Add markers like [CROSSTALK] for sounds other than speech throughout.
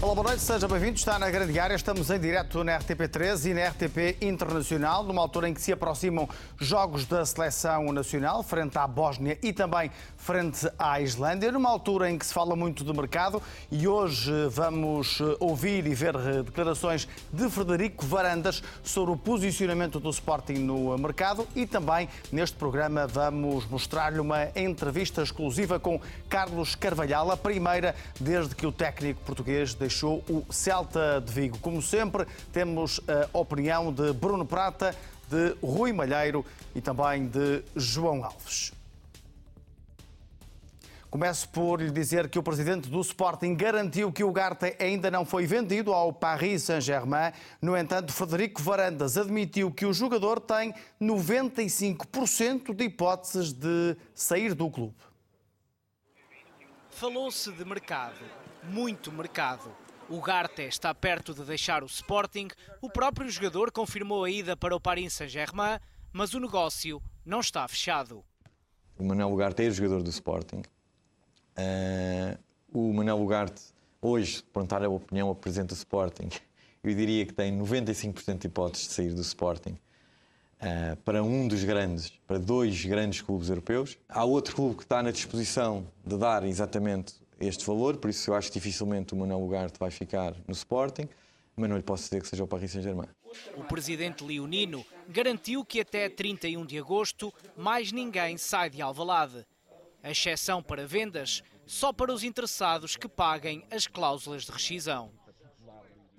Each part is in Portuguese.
Olá, boa noite, seja bem-vindo. Está na grande área, estamos em direto na RTP3 e na RTP Internacional, numa altura em que se aproximam jogos da seleção nacional, frente à Bósnia e também frente à Islândia, numa altura em que se fala muito de mercado. E hoje vamos ouvir e ver declarações de Frederico Varandas sobre o posicionamento do Sporting no mercado. E também neste programa vamos mostrar-lhe uma entrevista exclusiva com Carlos Carvalhal, a primeira desde que o técnico português deixou o Celta de Vigo. Como sempre, temos a opinião de Bruno Prata, de Rui Malheiro e também de João Alves. Começo por lhe dizer que o presidente do Sporting garantiu que o Garte ainda não foi vendido ao Paris Saint-Germain. No entanto, Frederico Varandas admitiu que o jogador tem 95% de hipóteses de sair do clube. Falou-se de mercado, muito mercado. O Garte está perto de deixar o Sporting. O próprio jogador confirmou a ida para o Paris Saint-Germain, mas o negócio não está fechado. O Manuel Ugarte é jogador do Sporting. Uh, o Manuel Ugarte, hoje, perguntar a opinião ao presidente do Sporting, eu diria que tem 95% de hipóteses de sair do Sporting uh, para um dos grandes, para dois grandes clubes europeus. Há outro clube que está na disposição de dar exatamente este valor, por isso eu acho que dificilmente o Manuel Ugarte vai ficar no Sporting, mas não lhe posso dizer que seja o Paris Saint-Germain. O presidente leonino garantiu que até 31 de agosto mais ninguém sai de Alvalade. A exceção para vendas, só para os interessados que paguem as cláusulas de rescisão.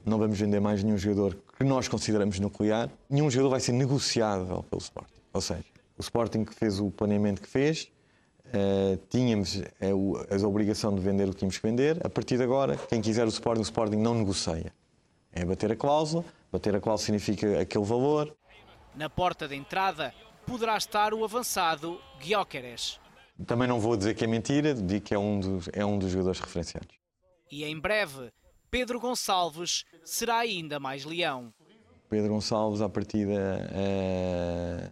Não vamos vender mais nenhum jogador que nós consideramos nuclear. Nenhum jogador vai ser negociável pelo Sporting. Ou seja, o Sporting que fez o planeamento que fez, uh, tínhamos a, a, obrigação de vender o que tínhamos que vender. A partir de agora, quem quiser o Sporting, o Sporting não negocia. É bater a cláusula. Bater a cláusula significa aquele valor. Na porta de entrada poderá estar o avançado Guióqueres. Também não vou dizer que é mentira, digo que é um dos, é um dos jogadores referenciados. E em breve, Pedro Gonçalves será ainda mais leão. Pedro Gonçalves, à partida, é...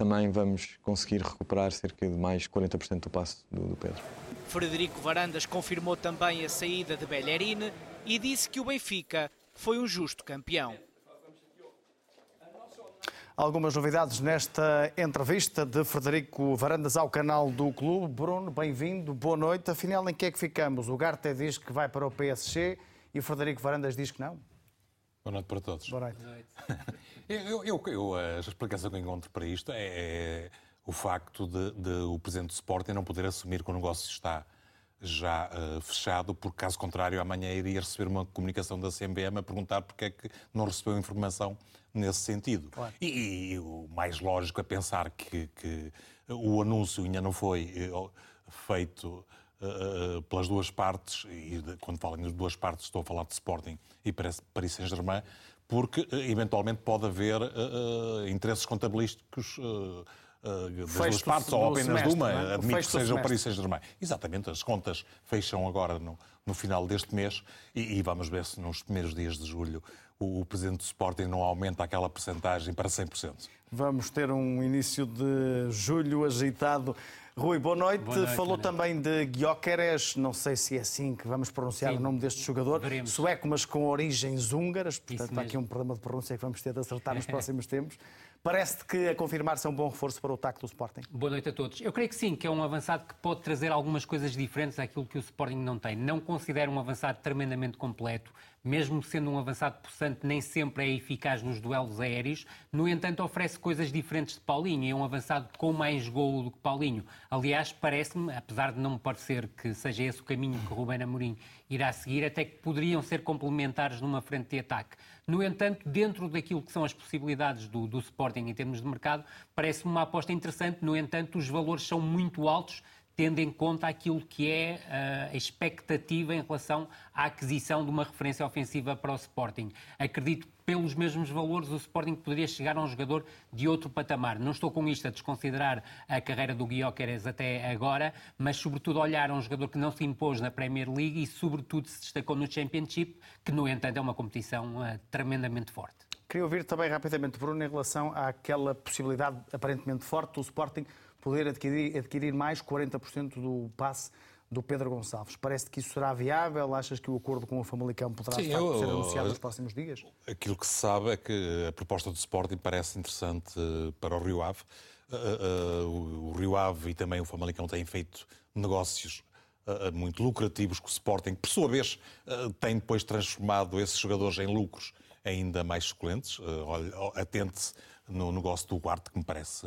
também vamos conseguir recuperar cerca de mais 40% do passo do, do Pedro. Frederico Varandas confirmou também a saída de Bellerin e disse que o Benfica foi um justo campeão. Algumas novidades nesta entrevista de Frederico Varandas ao canal do Clube. Bruno, bem-vindo, boa noite. Afinal, em que é que ficamos? O Garte diz que vai para o PSG e o Frederico Varandas diz que não? Boa noite para todos. Boa noite. [LAUGHS] eu, eu, eu, a explicação que encontro para isto é, é o facto de, de, o Presidente do Sporting não poder assumir que o negócio está já uh, fechado, porque caso contrário amanhã iria receber uma comunicação da CMBM a perguntar porque é que não recebeu informação nesse sentido. Claro. E, e, o mais lógico é pensar que, que o anúncio ainda não foi uh, feito uh, pelas duas partes, e quando falo em duas partes estou a falar de Sporting e Paris Saint-Germain, porque eventualmente pode haver interesses contabilísticos uh, das duas partes ou apenas semestre, de uma, é? admito que seja o Paris Saint-Germain. Exatamente, as contas fecham agora no, no final deste mês e, e, vamos ver se nos primeiros dias de julho o, o Presidente do Sporting não aumenta aquela percentagem para 100%. Vamos ter um início de julho agitado. Rui, boa noite. Boa noite Falou também de Gyökeres, não sei se é assim que vamos pronunciar Sim. o nome deste jogador. Veremos. Sueco, mas com origens húngaras, portanto há aqui um problema de pronúncia que vamos ter de acertar nos [LAUGHS] próximos tempos. Parece que a confirmar-se é um bom reforço para o ataque do Sporting. Boa noite a todos. Eu creio que sim, que é um avançado que pode trazer algumas coisas diferentes àquilo que o Sporting não tem. Não considero um avançado tremendamente completo, mesmo sendo um avançado possante, nem sempre é eficaz nos duelos aéreos. No entanto, oferece coisas diferentes de Paulinho. É um avançado com mais golo do que Paulinho. Aliás, parece-me, apesar de não me parecer que seja esse o caminho que Rubén Amorim irá seguir, até que poderiam ser complementares numa frente de ataque. No entanto, dentro daquilo que são as possibilidades do, do Sporting em termos de mercado, parece-me uma aposta interessante. No entanto, os valores são muito altos tendo em conta aquilo que é uh, a expectativa em relação à aquisição de uma referência ofensiva para o Sporting. Acredito que pelos mesmos valores o Sporting poderia chegar a um jogador de outro patamar. Não estou com isto a desconsiderar a carreira do Guioqueres até agora, mas sobretudo olhar a um jogador que não se impôs na Premier League e sobretudo se destacou no Championship, que no entanto é uma competição uh, tremendamente forte. Queria ouvir também rapidamente, Bruno, em relação àquela possibilidade aparentemente forte do Sporting poder adquirir, adquirir mais 40% do passe do Pedro Gonçalves. Parece que isso será viável? Achas que o acordo com o Famalicão poderá Sim, eu, ser anunciado nos próximos dias? Aquilo que se sabe é que a proposta do Sporting parece interessante para o Rio Ave. Uh, uh, o Rio Ave e também o Famalicão têm feito negócios muito lucrativos com o Sporting, que por sua vez tem depois transformado esses jogadores em lucros ainda mais suculentes. Atente-se no negócio do Guarte, que me parece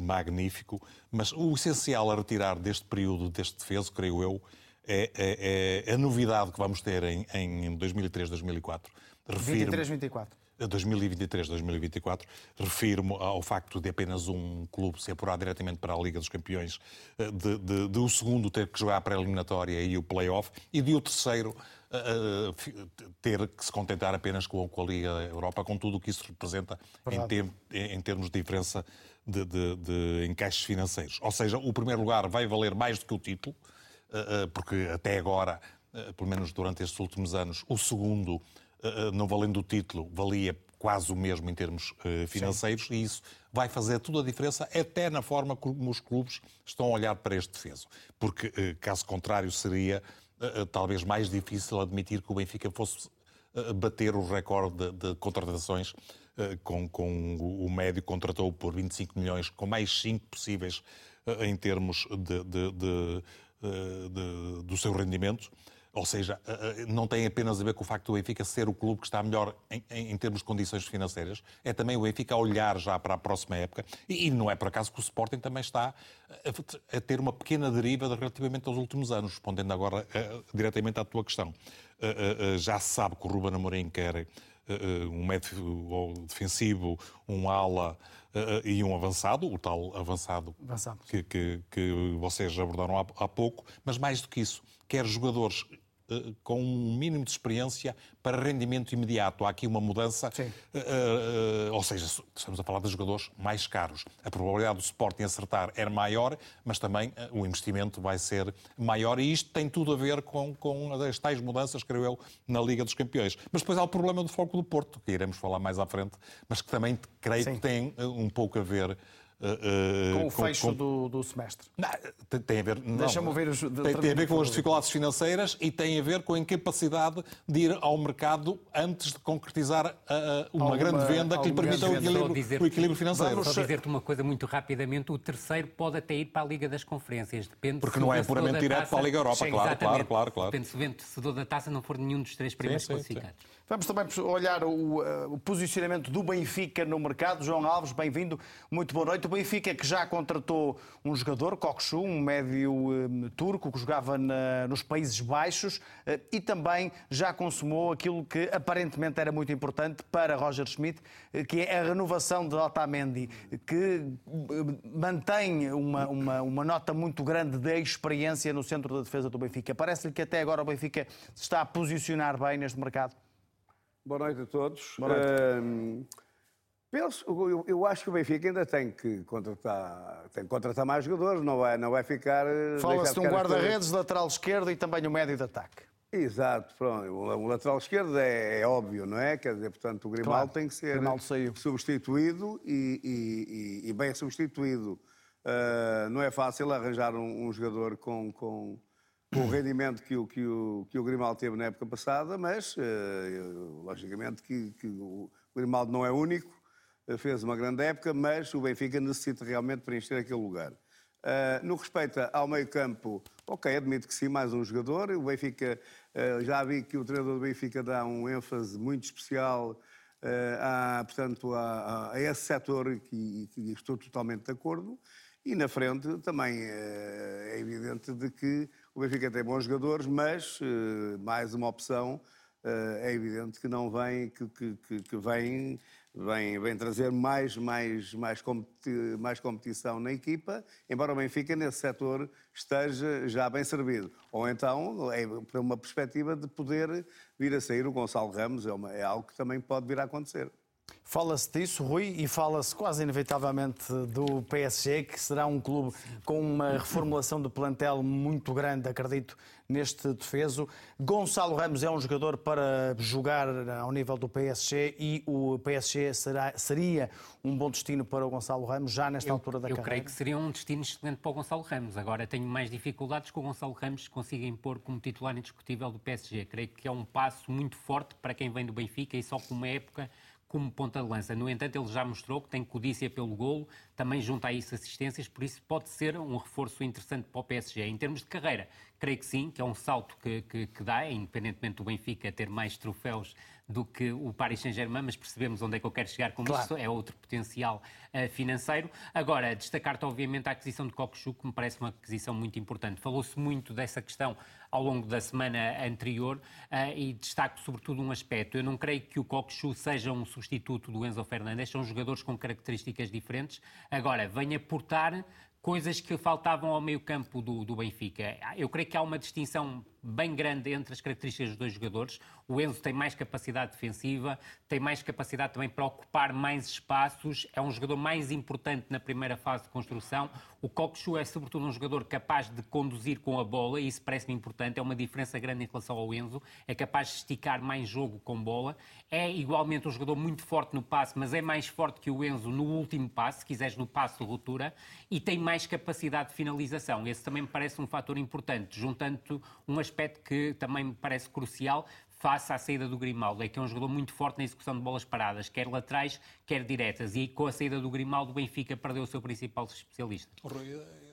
magnífico, mas o essencial a retirar deste período, deste defeso, creio eu, é, é, é a novidade que vamos ter em, em 2003, 2004. 23, 24. 2023, 2024, refiro-me ao facto de apenas um clube se apurar diretamente para a Liga dos Campeões, eh, de, de, de o segundo ter que jogar a pré-eliminatória e o play-off, e de o terceiro ter que se contentar apenas com, com, a Liga Europa, com tudo o que isso representa em, ter, em, termos de diferença de, de, de encaixes financeiros. Ou seja, o primeiro lugar vai valer mais do que o título, eh, eh, porque até agora, eh, pelo menos durante estes últimos anos, o segundo, não valendo o título, valia quase o mesmo em termos financeiros, Sim. e isso vai fazer toda a diferença, até na forma como os clubes estão a olhar para este defeso. Porque, caso contrário, seria talvez mais difícil admitir que o Benfica fosse bater o recorde de, contratações eh, com, com o médio contratou por 25 milhões, com mais 5 possíveis eh, em termos de, de, eh, do seu rendimento. Ou seja, não tem apenas a ver com o facto do Benfica ser o clube que está melhor em, em, termos de condições financeiras, é também o Benfica a olhar já para a próxima época, e, e não é por acaso que o Sporting também está a, a, ter uma pequena deriva relativamente aos últimos anos, respondendo agora diretamente à tua questão. já se sabe que o Ruben Amorim quer eh, um médio defensivo, um ala eh, e um avançado, o tal avançado, avançado. Que, que, que, vocês abordaram há, há pouco, mas mais do que isso, quer jogadores eh, com um mínimo de experiência para rendimento imediato. Há aqui uma mudança, uh, ou seja, estamos a falar de jogadores mais caros. A probabilidade do Sporting acertar é maior, mas também o investimento vai ser maior e isto tem tudo a ver com, com as tais mudanças, creio eu, na Liga dos Campeões. Mas depois há o problema do foco do Porto, que iremos falar mais à frente, mas que também creio Sim. que tem um pouco a ver com o fecho com, Do, do, semestre. Não, tem, tem, a ver. Deixa-me ver os. Tem, tem, a ver com as dificuldades financeiras e tem a ver com a incapacidade de ir ao mercado antes de concretizar uh, uma alguma, grande venda que lhe permita o equilíbrio, o equilíbrio, financeiro. Vamos só dizer-te uma coisa muito rapidamente: o terceiro pode até ir para a Liga das Conferências. Depende Porque não é puramente direto taça, para a Liga Europa, sim, claro, claro, claro, claro. Depende se o vencedor da taça não for nenhum dos três primeiros sim, sim, classificados. Sim. Vamos também olhar o, uh, o, posicionamento do Benfica no mercado. João Alves, bem-vindo, muito boa noite. O Benfica que já contratou um jogador, Kokshu, um médio um, turco que jogava na, nos Países Baixos uh, e também já consumou aquilo que aparentemente era muito importante para Roger Schmidt, uh, que é a renovação de Otamendi, que mantém uma, uma, uma nota muito grande de experiência no centro da defesa do Benfica. Parece-lhe que até agora o Benfica se está a posicionar bem neste mercado? Boa noite a todos. Boa noite. Uh, penso, eu, eu, acho que o Benfica ainda tem que contratar, tem que contratar mais jogadores, não vai, não vai ficar. Eh, Fala-se de um guarda-redes, lateral esquerdo e também um médio de ataque. Exato, pronto. O lateral esquerdo é, é, óbvio, não é? Quer dizer, portanto, o Grimaldo claro, tem que ser substituído e, e, e, e, bem substituído. Uh, não é fácil arranjar um, um jogador com, com com o rendimento que o, que o, que o Grimaldo teve na época passada, mas uh, logicamente que, que, o Grimaldo não é único, uh, fez uma grande época, mas o Benfica necessita realmente preencher aquele lugar. Uh, no respeito ao meio-campo, ok, admito que sim, mais um jogador. O Benfica, já vi que o treinador do Benfica dá um ênfase muito especial a, portanto, a, a esse setor e, e estou totalmente de acordo. E na frente também é evidente de que o Benfica tem bons jogadores, mas uh, mais uma opção uh, é evidente que não vem, que, que, que vem, vem, vem trazer mais, mais, mais, competi mais competição na equipa, embora o Benfica nesse setor esteja já bem servido. Ou então, é para uma perspectiva de poder vir a sair o Gonçalo Ramos, é, uma, é algo que também pode vir a acontecer. Fala-se disso, Rui, e fala-se quase inevitavelmente do PSG, que será um clube com uma reformulação de plantel muito grande, acredito, neste defeso. Gonçalo Ramos é um jogador para jogar ao nível do PSG e o PSG será, seria um bom destino para o Gonçalo Ramos já nesta eu, altura da eu carreira? Eu creio que seria um destino excelente para o Gonçalo Ramos. Agora tenho mais dificuldades que o Gonçalo Ramos consiga impor como titular indiscutível do PSG. Creio que é um passo muito forte para quem vem do Benfica e só com uma época como ponta de lança. No entanto, ele já mostrou que tem codícia pelo golo, também junta a isso assistências, por isso pode ser um reforço interessante para o PSG. Em termos de carreira, creio que sim, que é um salto que, que, que dá, independentemente do Benfica ter mais troféus do que o Paris Saint-Germain, mas percebemos onde é que eu quero chegar com claro. isso, é outro potencial uh, financeiro. Agora, destacar-te obviamente a aquisição de Kokshu, que me parece uma aquisição muito importante. Falou-se muito dessa questão ao longo da semana anterior uh, e destaco sobretudo um aspecto. Eu não creio que o Kokshu seja um substituto do Enzo Fernandes, são jogadores com características diferentes. Agora, vem aportar coisas que faltavam ao meio campo do, do Benfica. Eu creio que há uma distinção bem grande entre as características dos dois jogadores. O Enzo tem mais capacidade defensiva, tem mais capacidade também para ocupar mais espaços, é um jogador mais importante na primeira fase de construção. O Kokshu é, sobretudo, um jogador capaz de conduzir com a bola, e isso parece-me importante, é uma diferença grande em relação ao Enzo, é capaz de esticar mais jogo com bola, é igualmente um jogador muito forte no passe, mas é mais forte que o Enzo no último passe, se quiseres no passe de ruptura, e tem mais capacidade de finalização. Esse também me parece um fator importante, juntando um aspecto que também me parece crucial, face à saída do Grimaldo, é que é um jogador muito forte na execução de bolas paradas, quer laterais, quer diretas, e com a saída do Grimaldo, o Benfica perdeu o seu principal especialista.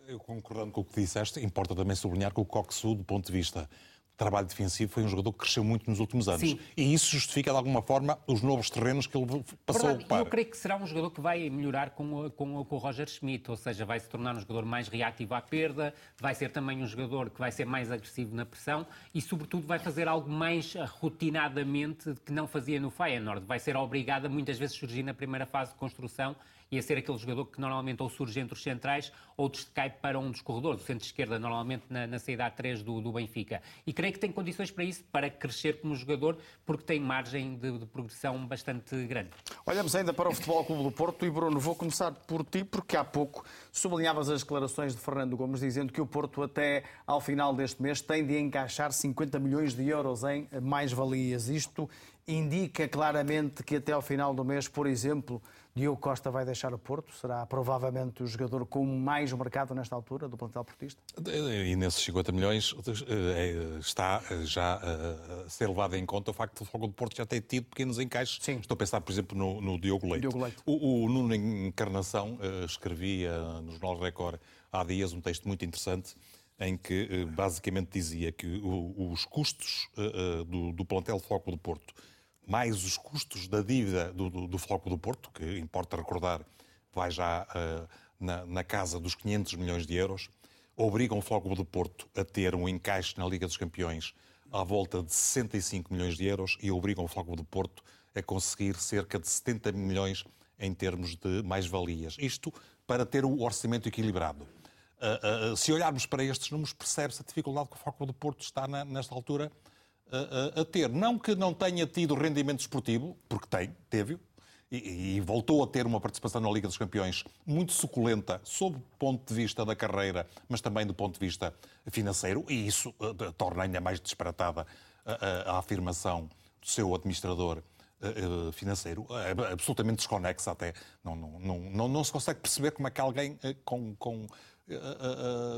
Eu concordando com o que disseste, importa também sublinhar que o Coxu, do ponto de vista trabalho defensivo, foi um jogador que cresceu muito nos últimos anos. Sim. E isso justifica, de alguma forma, os novos terrenos que ele passou Verdade. a ocupar. Eu creio que será um jogador que vai melhorar com, com, com o Roger Schmidt, ou seja, vai se tornar um jogador mais reativo à perda, vai ser também um jogador que vai ser mais agressivo na pressão e, sobretudo, vai fazer algo mais rotinadamente que não fazia no Feyenoord. Vai ser obrigado a muitas vezes surgir na primeira fase de construção e a ser aquele jogador que normalmente ou surge entre os centrais ou cai para um dos corredores, o centro-esquerda, normalmente na, na saída A3 do, do, Benfica. E creio que tem condições para isso, para crescer como jogador, porque tem margem de, de progressão bastante grande. Olhamos ainda para o Futebol Clube do Porto e, Bruno, vou começar por ti, porque há pouco sublinhavas as declarações de Fernando Gomes dizendo que o Porto, até ao final deste mês, tem de encaixar 50 milhões de euros em mais-valias. Isto indica claramente que até ao final do mês, por exemplo, Diogo Costa vai deixar o Porto? Será provavelmente o jogador com mais mercado nesta altura do plantel portista? E nesses 50 milhões eh, está já a ser levado em conta o facto de o Fogo do Porto já ter tido pequenos encaixes. Sim. Estou a pensar, por exemplo, no, no Diogo Leite. Diogo Leite. O, o Nuno Encarnação escrevia no Jornal Record há dias um texto muito interessante em que basicamente dizia que os custos do, do plantel Foco do Porto mais os custos da dívida do, do, do Floco do Porto, que importa recordar, vai já uh, na, na, casa dos 500 milhões de euros, obrigam o Floco do Porto a ter um encaixe na Liga dos Campeões à volta de 65 milhões de euros e obrigam o Floco do Porto a conseguir cerca de 70 milhões em termos de mais-valias. Isto para ter o orçamento equilibrado. Uh, uh, se olharmos para estes números, percebe-se a dificuldade que o Floco do Porto está na, nesta altura a, a, ter. Não que não tenha tido rendimento esportivo, porque tem, teve, e, e, voltou a ter uma participação na Liga dos Campeões muito suculenta, sob o ponto de vista da carreira, mas também do ponto de vista financeiro, e isso uh, torna ainda mais disparatada a, a, afirmação do seu administrador uh, financeiro, uh, absolutamente desconexa até. Não, não, não, não, não se consegue perceber como é que alguém com, com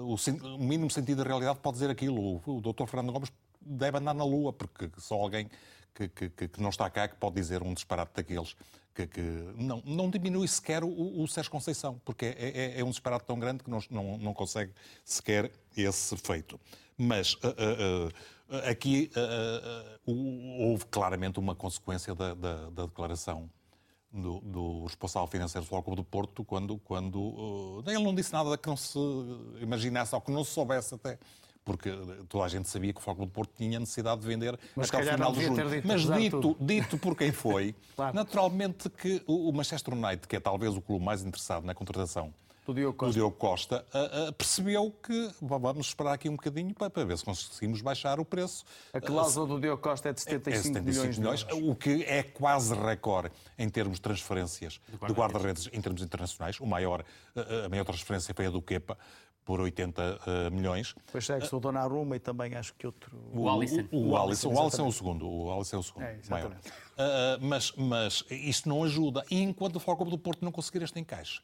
o, o, mínimo sentido da realidade pode dizer aquilo. O, o Dr. Fernando Gomes deve andar na Lua, porque só alguém que, que, que, não está cá que pode dizer um disparate daqueles. Que, que não, não diminui sequer o, o Sérgio Conceição, porque é, é, é, um disparate tão grande que não, não, não consegue sequer esse feito. Mas uh, uh, uh, aqui houve claramente uma consequência da, da, da declaração do, do, responsável financeiro do Futebol do Porto, quando, quando ele não disse nada que não se imaginasse ou que não se soubesse até porque toda a gente sabia que o Futebol do Porto tinha necessidade de vender Mas até ao final do jogo. Dito, Mas dito, dito por quem foi, [LAUGHS] claro. naturalmente que o Manchester United, que é talvez o clube mais interessado na contratação do Diogo Costa, Diogo Costa uh, uh, percebeu que vamos esperar aqui um bocadinho para, para, ver se conseguimos baixar o preço. A cláusula do Diogo Costa é de 75, é 75 milhões, milhões o que é quase recorde em termos de transferências de guarda-redes em termos internacionais. O maior, a maior transferência foi a do Kepa, por 80 uh, milhões. Depois segue-se o Donnarumma e também acho que outro... O, Alisson. O, Alisson, o Alisson é o segundo. O Alisson é o segundo, é, maior. Uh, mas, mas isso não ajuda. E enquanto o Futebol do Porto não conseguir este encaixe,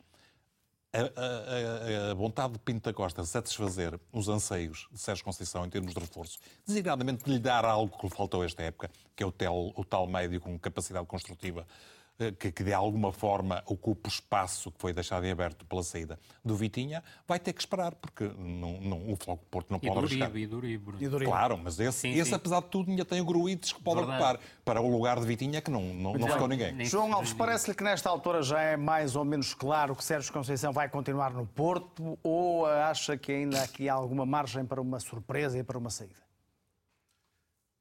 a, a, a, vontade de Pinto da Costa de satisfazer os anseios de Sérgio Conceição em termos de reforço, designadamente de lhe dar algo que lhe faltou esta época, que é o, tel, o tal médio com capacidade construtiva eh, que, que, de alguma forma ocupa o espaço que foi deixado em aberto pela saída do Vitinha, vai ter que esperar, porque não, não, o Floco Porto não e pode arriscar. E Duribo, e Duribo. Claro, mas esse, sim, esse sim. apesar de tudo, ainda tem o Gruites que pode Verdade. ocupar para o lugar de Vitinha, que não, não, não ficou ninguém. João Alves, parece-lhe que nesta altura já é mais ou menos claro que Sérgio Conceição vai continuar no Porto ou acha que ainda aqui há alguma margem para uma surpresa e para uma saída?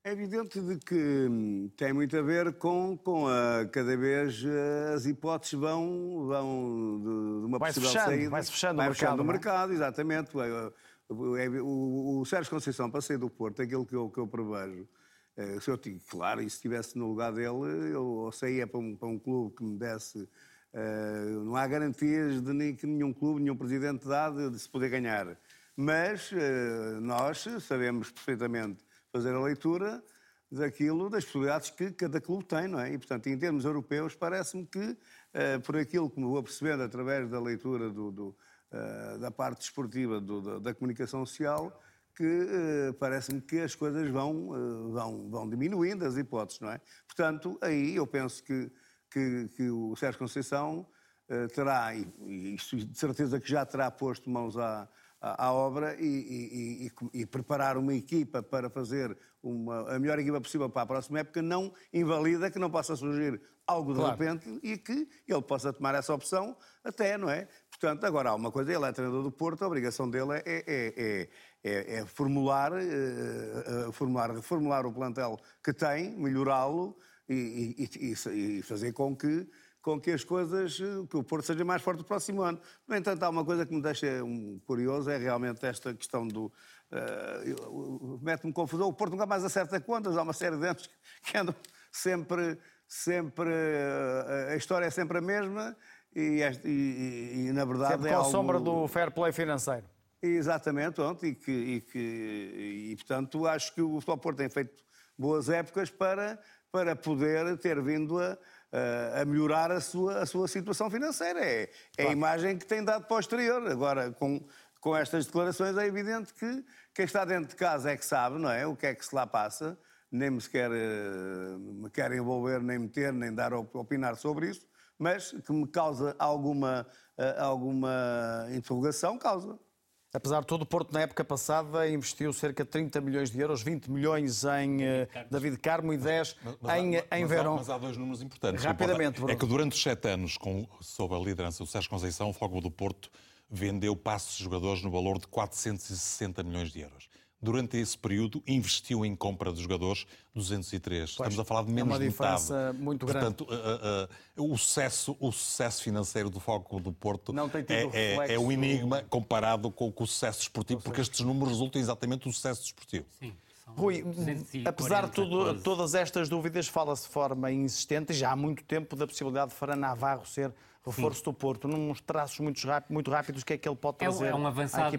É evidente de que hum, tem muito a ver com, com a, cada vez eh, as hipóteses vão, vão de, de uma vai possível fechando, saída. Vai-se fechando vai o mercado. o é? mercado, exatamente. O, o, o, Sérgio Conceição, para sair do Porto, aquilo que eu, que eu prevejo, eh, se eu claro, e se estivesse no lugar dele, eu saía para um, para um clube que me desse. Uh, não há garantias de nem, que nenhum clube, nenhum presidente dá de, de se poder ganhar. Mas uh, nós sabemos perfeitamente fazer a leitura daquilo, das possibilidades que cada clube tem, não é? E, portanto, em termos europeus, parece-me que, uh, por aquilo que me vou percebendo através da leitura do, do, uh, da parte desportiva do, da comunicação social, que uh, parece-me que as coisas vão, vão, vão diminuindo, as hipóteses, não é? Portanto, aí eu penso que, que, que o Sérgio Conceição terá, e, e de certeza que já terá posto mãos à, à, obra e, e, e, e, preparar uma equipa para fazer uma, a melhor equipa possível para a próxima época não invalida que não possa surgir algo de claro. repente e que ele possa tomar essa opção até, não é? Portanto, agora há uma coisa, ele é treinador do Porto, a obrigação dele é, é, é, é formular, uh, formular, reformular o plantel que tem, melhorá-lo e fazer com que com que as coisas, eh, que o Porto seja mais forte no próximo ano. No entanto, há uma coisa que me deixa curioso, é realmente esta questão do... Uh, Mete-me confusão, o Porto nunca mais acerta contas, há uma série de anos [LAUGHS] que andam sempre... sempre uh, a história é sempre a mesma e, e, e na verdade sempre é com algo... a sombra do fair play financeiro. Exatamente, pronto, e, que, e, que, e portanto acho que o Futebol Porto tem feito boas épocas para, para poder ter vindo a a melhorar a sua, a sua situação financeira. É, é a imagem que tem dado para o exterior. Agora, com, com estas declarações, é evidente que quem está dentro de casa é que sabe, não é? O que é que se lá passa. Nem me quer, me quer envolver, nem meter, nem dar opinar sobre isso, mas que me causa alguma, alguma interrogação, causa. Apesar de tudo, o Porto, na época passada, investiu cerca de 30 milhões de euros, 20 milhões em David Carmo e 10 mas, mas, em, mas, em Verón. Mas há dois números importantes. Rapidamente, Bruno. É que durante os sete anos, com, sob a liderança do Sérgio Conceição, o Fogo do Porto vendeu passos de jogadores no valor de 460 milhões de euros durante esse período, investiu em compra de jogadores 203. Pois, Estamos a falar de menos é uma diferença metade. muito grande. Portanto, uh, uh, o, sucesso, o sucesso financeiro do Foco do Porto é, é, é, um enigma comparado com, com o sucesso esportivo, porque estes números resultam exatamente do sucesso desportivo. Sim. Rui, apesar de tudo, todas estas dúvidas, fala-se de forma insistente, já há muito tempo, da possibilidade de Fran Navarro ser reforço Sim. do Porto, num traços muito, rápido, muito rápidos, o que é que ele pode trazer? É um avançado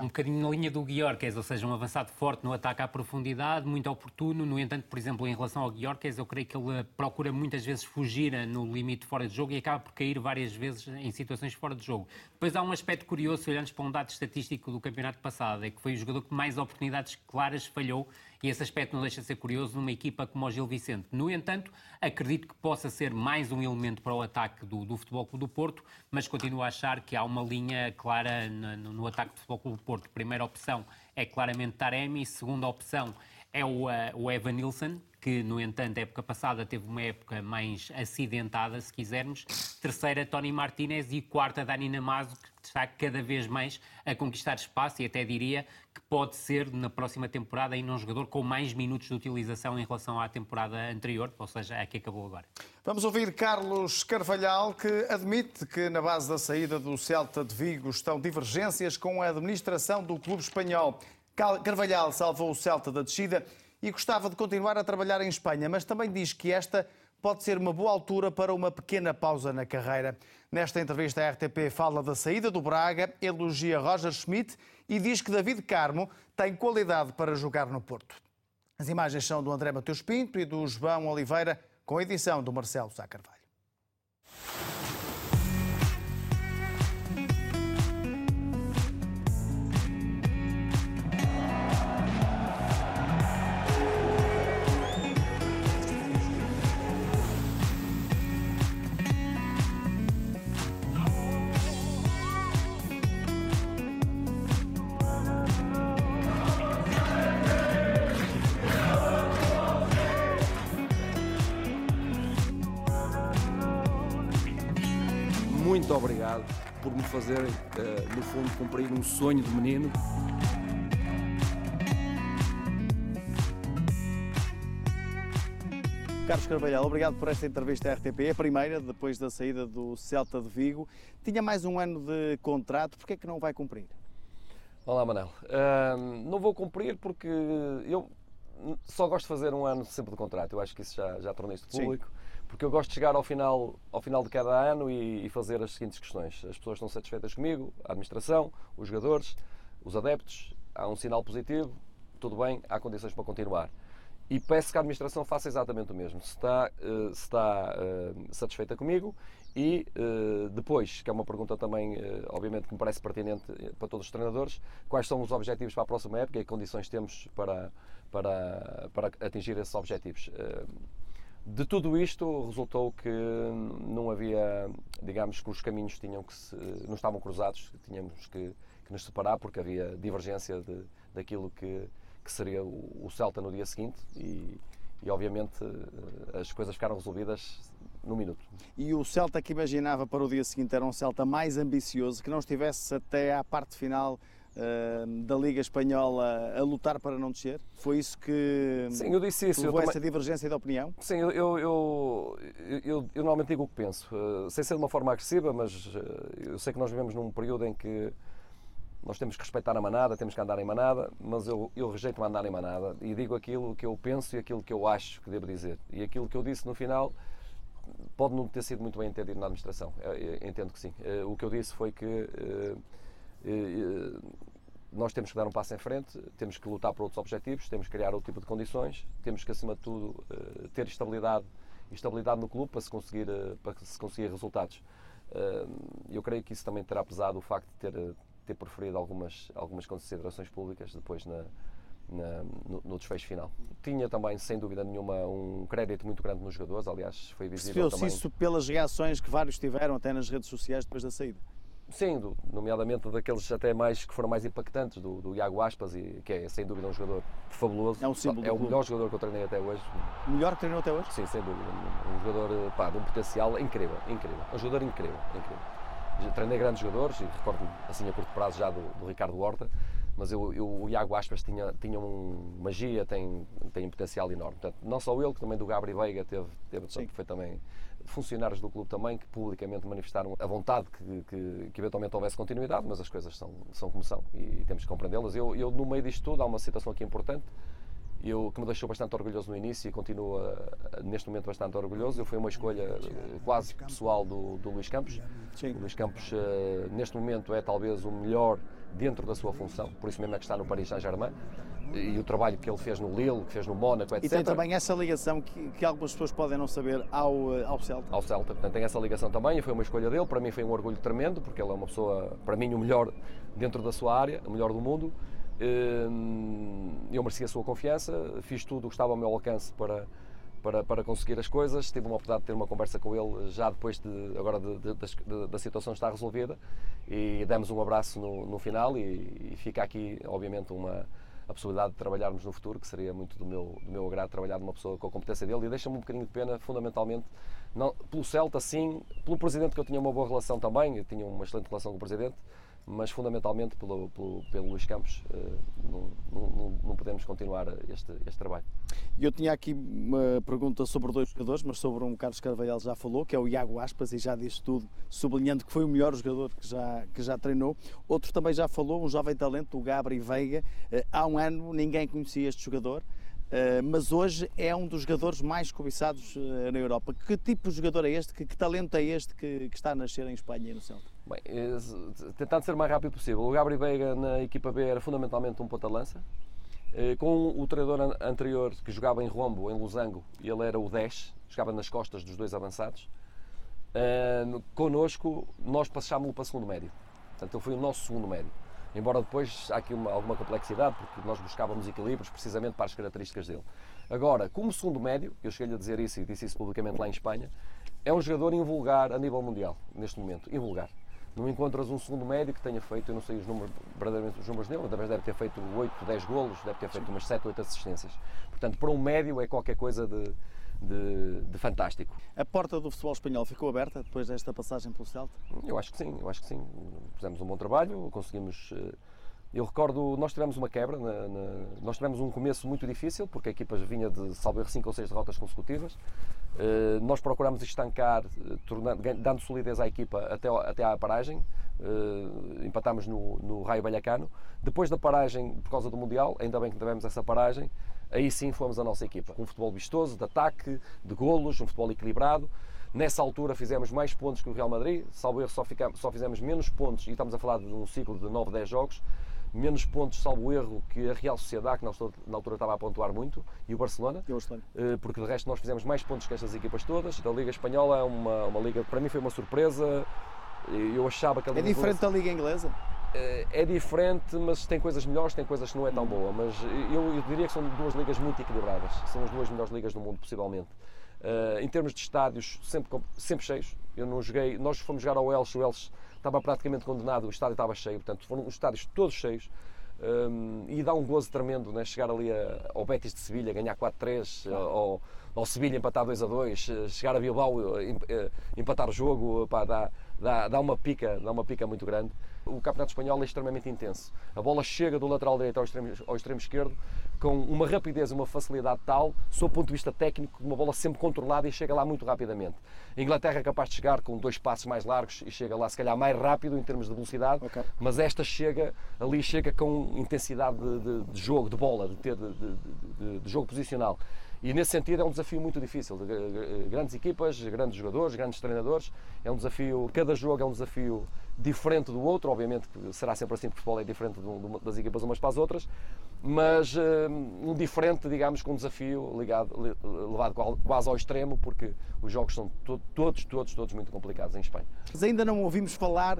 um bocadinho na linha do Guiorquez, ou seja, um avançado forte no ataque à profundidade, muito oportuno. No entanto, por exemplo, em relação ao Guiorquez, eu creio que ele procura muitas vezes fugir no limite fora de jogo e acaba por cair várias vezes em situações fora de jogo. Depois há um aspecto curioso, se olharmos para um dado estatístico do campeonato passado, é que foi o jogador que mais oportunidades claras falhou e esse aspecto não deixa de ser curioso numa equipa como o Gil Vicente. No entanto, acredito que possa ser mais um elemento para o ataque do, do Futebol Clube do Porto, mas continuo a achar que há uma linha clara no, no ataque do Futebol Clube do Porto. Primeira opção é claramente Taremi, segunda opção é o, o Evan Nilsson, que, no entanto, época passada teve uma época mais acidentada, se quisermos. Terceira, Tony Martinez e quarta, Dani Namazo, que está cada vez mais a conquistar espaço e até diria que pode ser, na próxima temporada, ainda um jogador com mais minutos de utilização em relação à temporada anterior, ou seja, a que acabou agora. Vamos ouvir Carlos Carvalhal, que admite que na base da saída do Celta de Vigo estão divergências com a administração do clube espanhol. Carvalhal salvou o Celta da descida e gostava de continuar a trabalhar em Espanha, mas também diz que esta pode ser uma boa altura para uma pequena pausa na carreira. Nesta entrevista, a RTP fala da saída do Braga, elogia Roger Schmidt e diz que David Carmo tem qualidade para jogar no Porto. As imagens são do André Mateus Pinto e do João Oliveira, com edição do Marcelo Sá Carvalho. Obrigado por me fazerem, uh, no fundo, cumprir um sonho de menino. Carlos Carvalhal, obrigado por esta entrevista à RTP. É a primeira, depois da saída do Celta de Vigo. Tinha mais um ano de contrato, porquê é que não vai cumprir? Olá, Manel. Uh, não vou cumprir porque eu só gosto de fazer um ano sempre de contrato. Eu acho que isso já, já tornei isto público. Sim porque eu gosto de chegar ao final, ao final de cada ano e, e, fazer as seguintes questões. As pessoas estão satisfeitas comigo, a administração, os jogadores, os adeptos, há um sinal positivo, tudo bem, há condições para continuar. E peço que a administração faça exatamente o mesmo. Se está, uh, se está uh, satisfeita comigo e uh, depois, que é uma pergunta também, obviamente, que me parece pertinente para todos os treinadores, quais são os objetivos para a próxima época e que condições temos para, para, para atingir esses objetivos. De tudo isto resultou que não havia, digamos que os caminhos tinham que se, não estavam cruzados, tínhamos que, que nos separar porque havia divergência de, daquilo que, que seria o, o, Celta no dia seguinte e, e obviamente as coisas ficaram resolvidas no minuto. E o Celta que imaginava para o dia seguinte era um Celta mais ambicioso, que não estivesse até à parte final da Liga Espanhola a lutar para não descer? Foi isso que Sim, eu disse isso. levou eu essa divergência de opinião? Sim, eu, eu, eu, eu, normalmente digo o que penso, uh, sem ser de uma forma agressiva, mas uh, eu sei que nós vivemos num período em que nós temos que respeitar a manada, temos que andar em manada, mas eu, eu rejeito andar em manada e digo aquilo que eu penso e aquilo que eu acho que devo dizer. E aquilo que eu disse no final pode não ter sido muito bem entendido na administração. Eu entendo que sim. O que eu disse foi que nós temos que dar um passo em frente, temos que lutar por outros objetivos, temos que criar outro tipo de condições, temos que, acima de tudo, eh, ter estabilidade, estabilidade no clube para se conseguir, eh, para se conseguir resultados. Eh, eu creio que isso também terá pesado o facto de ter, ter preferido algumas, algumas considerações públicas depois na, na, no, no, desfecho final. Tinha também, sem dúvida nenhuma, um crédito muito grande nos jogadores, aliás, foi visível também. isso pelas reações que vários tiveram até nas redes sociais depois da saída? Sim, do, nomeadamente daqueles até mais que foram mais impactantes, do, do Iago Aspas, e, que é sem dúvida um jogador fabuloso. É, um símbolo é o melhor jogador que eu treinei até hoje. O melhor que treinou até hoje? Sim, sem dúvida. Um, jogador pá, de um potencial incrível, incrível. Um jogador incrível, incrível. Treinei grandes jogadores e recordo assim a curto prazo já do, do Ricardo Horta, mas eu, eu, o Iago Aspas tinha, tinha um magia, tem, tem um potencial enorme. Portanto, não só ele, que também do Gabri Veiga teve, teve portanto, foi também funcionários do clube também que publicamente manifestaram a vontade que, que, que, eventualmente houvesse continuidade, mas as coisas são, são como são e temos que compreendê-las. Eu, eu, no meio disto tudo, há uma situação aqui importante eu, que me deixou bastante orgulhoso no início e continuo neste momento bastante orgulhoso. Eu fui uma escolha eh, quase pessoal do, do Luís Campos. O Luís Campos, uh, neste momento, é talvez o melhor dentro da sua função, por isso mesmo é que está no Paris Saint-Germain e o trabalho que ele fez no Lille, que fez no Mónaco, etc. E tem também essa ligação que, que, algumas pessoas podem não saber ao, eh, ao Celta. Ao Celta, portanto tem essa ligação também e foi uma escolha dele, para mim foi um orgulho tremendo, porque ele é uma pessoa, para mim, o melhor dentro da sua área, o melhor do mundo. Hum, eu mereci a sua confiança, fiz tudo o que estava ao meu alcance para, para, para conseguir as coisas. Tive uma oportunidade de ter uma conversa com ele já depois de, agora de, de, de, da situação estar resolvida. E demos um abraço no, no final e, e, fica aqui, obviamente, uma, a possibilidade de trabalharmos no futuro, que seria muito do meu, do meu agrado trabalhar numa pessoa com a competência dele. E deixa-me um bocadinho de pena, fundamentalmente, não, pelo Celta, sim, pelo Presidente, que eu tinha uma boa relação também, eu tinha uma excelente relação com o Presidente, mas fundamentalmente pelo, pelo, pelo Luís Campos, uh, não, não, não, podemos continuar este, este trabalho. Eu tinha aqui uma pergunta sobre dois jogadores, mas sobre um Carlos Carvalhal já falou, que é o Iago Aspas, e já disse tudo, sublinhando que foi o melhor jogador que já, que já treinou. Outro também já falou, um jovem talento, o Gabri Veiga. Uh, há um ano ninguém conhecia este jogador. Uh, mas hoje é um dos jogadores mais cobiçados na Europa. Que tipo de jogador é este? Que, que talento é este que, que, está a nascer em Espanha e no Celta? Bem, eh, tentando ser o mais rápido possível. O Gabriel Veiga na equipa B era fundamentalmente um ponta-lança. Com o treinador anterior que jogava em Rombo, em Losango, ele era o 10, jogava nas costas dos dois avançados. Connosco, nós passámos-lo para segundo médio. Portanto, ele foi o nosso segundo médio. Embora depois há aqui uma, alguma complexidade, porque nós buscávamos equilíbrios precisamente para as características dele. Agora, como segundo médio, eu cheguei-lhe a dizer isso e disse isso publicamente lá em Espanha, é um jogador invulgar a nível mundial, neste momento. Invulgar. Não encontras um segundo médio que tenha feito, eu não sei os números, verdadeiramente os números dele, talvez deve ter feito 8, 10 golos, deve ter feito umas 7, 8 assistências. Portanto, para um médio é qualquer coisa de, de, de, fantástico. A porta do futebol espanhol ficou aberta depois desta passagem pelo Celta? Eu acho que sim, eu acho que sim. Fizemos um bom trabalho, conseguimos. Eh, eu recordo, nós tivemos uma quebra, na, na, nós tivemos um começo muito difícil, porque a equipa vinha de salvar 5 ou 6 derrotas consecutivas. Uh, nós procurámos estancar, eh, tornando, dando solidez à equipa até, até à paragem. Uh, empatámos no, no Raio Vallecano. Depois da paragem, por causa do Mundial, ainda bem que tivemos essa paragem, aí sim fomos a nossa equipa. Com um futebol vistoso, de ataque, de golos, um futebol equilibrado. Nessa altura fizemos mais pontos que o Real Madrid, salvo erro, só, ficamos, só fizemos menos pontos, e estamos a falar de um ciclo de 9, 10 jogos, menos pontos, salvo erro, que a Real Sociedade, que na altura estava a pontuar muito, e o Barcelona, eh, porque de resto nós fizemos mais pontos que estas equipas todas. A Liga Espanhola é uma, uma liga, para mim foi uma surpresa, eu achava que... É diferente da Liga Inglesa? Eh, é diferente, mas tem coisas melhores, tem coisas que não é tão boa. Mas eu, eu, diria que são duas ligas muito equilibradas. São as duas melhores ligas do mundo, possivelmente. Uh, em termos de estádios, sempre, sempre cheios. Eu não joguei. Nós fomos jogar ao Elche, o Elche estava praticamente condenado, o estádio estava cheio, portanto foram os estádios todos cheios. Um, e dá um gozo tremendo né? chegar ali a, ao Betis de Sevilha, ganhar 4-3, ao, ao Sevilha empatar 2-2, chegar a Bilbao, empatar o jogo, pá, dá, dá, dá, uma pica, dá uma pica muito grande. O Campeonato Espanhol é extremamente intenso. A bola chega do lateral direito ao extremo, ao extremo esquerdo com uma rapidez, uma facilidade tal, sob o ponto de vista técnico, uma bola sempre controlada e chega lá muito rapidamente. A Inglaterra é capaz de chegar com dois passos mais largos e chega lá, se calhar, mais rápido em termos de velocidade, okay. mas esta chega, ali chega com intensidade de, de, de jogo, de bola, de, ter, de, de jogo posicional. E nesse sentido é um desafio muito difícil. Grandes equipas, grandes jogadores, grandes treinadores. É um desafio, cada jogo é um desafio diferente do outro. Obviamente que será sempre assim, porque o futebol é diferente das equipas umas para as outras. Mas um diferente, digamos, com um desafio ligado, levado quase ao extremo, porque os jogos são todos, todos, todos muito complicados em Espanha. Mas ainda não ouvimos falar,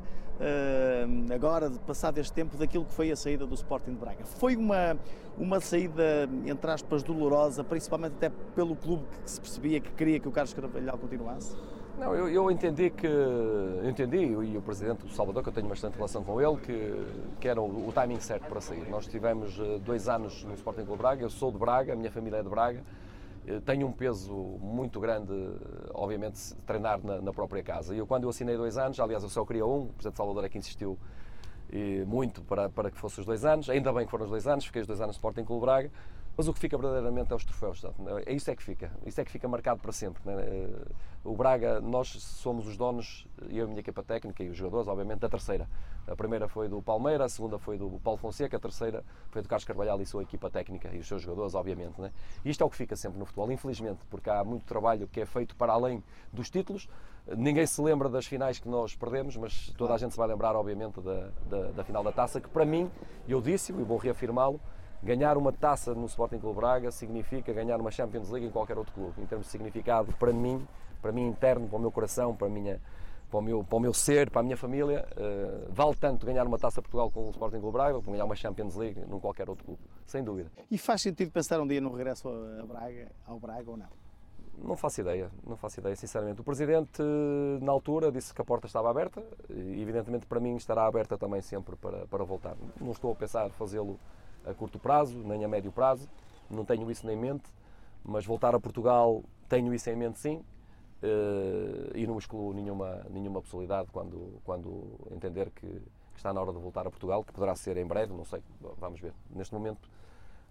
agora, passado este tempo, daquilo que foi a saída do Sporting de Braga. Foi uma, uma saída, entre aspas, dolorosa, principalmente até pelo clube que se percebia que queria que o Carlos Carvalhal continuasse? Não, eu, eu, entendi que, eu entendi, e o Presidente do Salvador, que eu tenho bastante relação com ele, que, que era o, o timing certo para sair. Nós tivemos eh, dois anos no Sporting Clube Braga, eu sou de Braga, a minha família é de Braga, eh, tenho um peso muito grande, obviamente, treinar na, na, própria casa. E eu, quando eu assinei dois anos, aliás, eu só queria um, o Presidente Salvador é que insistiu e, muito para, para que fosse os dois anos, ainda bem que foram os dois anos, fiquei os dois anos no Sporting Clube Braga, mas o que fica verdadeiramente é os troféus. É isso é que fica. Isso é que fica marcado para sempre. Né? O Braga, nós somos os donos, eu e a minha equipa técnica e os jogadores, obviamente, da terceira. A primeira foi do Palmeira, a segunda foi do Paulo Fonseca, a terceira foi do Carlos Carvalhal e sua equipa técnica e os seus jogadores, obviamente. Né? Isto é o que fica sempre no futebol, infelizmente, porque há muito trabalho que é feito para além dos títulos. Ninguém se lembra das finais que nós perdemos, mas toda a gente se vai lembrar, obviamente, da, da, da final da taça, que para mim, eu disse-o e vou reafirmá-lo, Ganhar uma taça no Sporting Clube Braga significa ganhar uma Champions League em qualquer outro clube. Em termos de significado, para mim, para mim interno, para o meu coração, para, minha, para, o, meu, para o meu ser, para a minha família, uh, vale tanto ganhar uma taça Portugal com o Sporting Clube Braga como ganhar uma Champions League num qualquer outro clube, sem dúvida. E faz sentido pensar um dia no regresso a Braga, ao Braga ou não? Não faço ideia, não faço ideia, sinceramente. O Presidente, na altura, disse que a porta estava aberta e, evidentemente, para mim estará aberta também sempre para, para voltar. Não estou a pensar fazê-lo a curto prazo, nem a médio prazo, não tenho isso em mente, mas voltar a Portugal tenho isso em mente sim, e não excluo nenhuma, nenhuma possibilidade quando, quando entender que, que, está na hora de voltar a Portugal, que poderá ser em breve, não sei, vamos ver. Neste momento,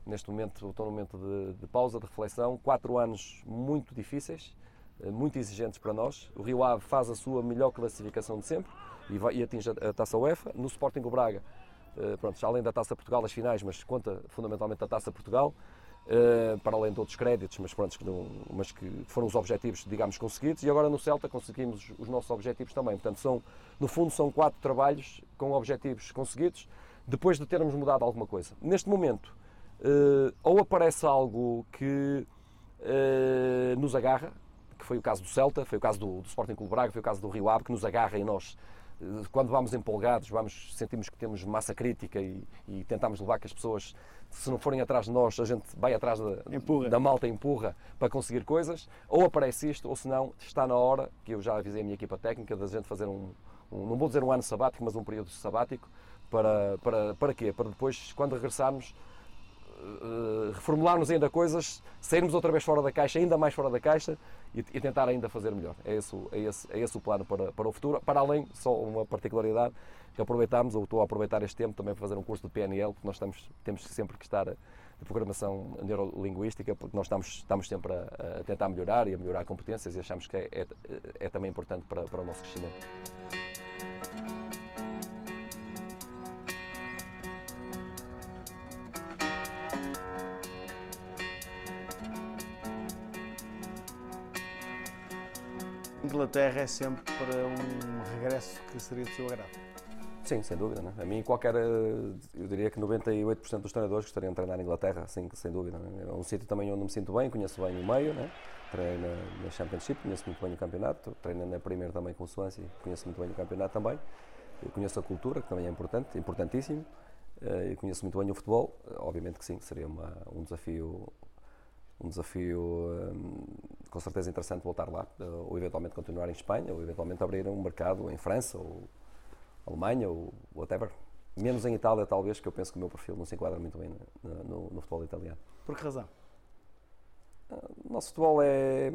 neste momento estou num momento de, de pausa, de reflexão, quatro anos muito difíceis, uh, muito exigentes para nós. O Rio Ave faz a sua melhor classificação de sempre e, vai, e atinge a, a taça UEFA. No Sporting o Braga, uh, pronto, além da taça Portugal, as finais, mas conta fundamentalmente a taça Portugal. Uh, para além de outros créditos, mas, pronto, que não, mas que foram os objetivos, digamos, conseguidos, e agora no Celta conseguimos os nossos objetivos também. Portanto, são, no fundo, são quatro trabalhos com objetivos conseguidos, depois de termos mudado alguma coisa. Neste momento, uh, ou aparece algo que uh, nos agarra, que foi o caso do Celta, foi o caso do, do Sporting Clube Braga, foi o caso do Rio Ave, que nos agarra e nós quando vamos empolgados, vamos, sentimos que temos massa crítica e, e tentamos levar que as pessoas se não forem atrás de nós, a gente vai atrás da, da malta, empurra para conseguir coisas, ou aparece isto, ou se não, está na hora, que eu já avisei a minha equipa técnica, da gente fazer um, um, não vou dizer um ano sabático, mas um período sabático, para, para, para quê? Para depois, quando regressarmos, uh, reformularmos ainda coisas, sairmos outra vez fora da caixa, ainda mais fora da caixa, e, e tentar ainda fazer melhor. É esse, é esse, é esse o plano para, para o futuro, para além, só uma particularidade, que aproveitamos, ou estou a aproveitar este tempo também para fazer um curso de PNL, porque nós estamos, temos sempre que estar de programação neurolinguística, porque nós estamos, estamos sempre a, a, tentar melhorar e a melhorar competências e achamos que é, é, é também importante para, para o nosso crescimento. Inglaterra é sempre para um regresso que seria de seu agrado. Sim, sem dúvida. Né? A mim, qualquer. Eu diria que 98% dos treinadores gostariam de treinar na Inglaterra, sim, sem dúvida. Né? É um sítio também onde me sinto bem, conheço bem o meio, né? treino na, Championship, conheço muito bem o campeonato, treino na Premier também com o Swansea, conheço muito bem o campeonato também. Eu conheço a cultura, que também é importante, importantíssimo. Eh, e conheço muito bem o futebol, obviamente que sim, seria uma, um desafio um desafio um, com certeza interessante voltar lá, ou eventualmente continuar em Espanha, ou eventualmente abrir um mercado em França, ou Alemanha, ou whatever. Menos em Itália, talvez, que eu penso que o meu perfil não se enquadra muito bem no, no, no futebol italiano. Por que razão? O nosso futebol é,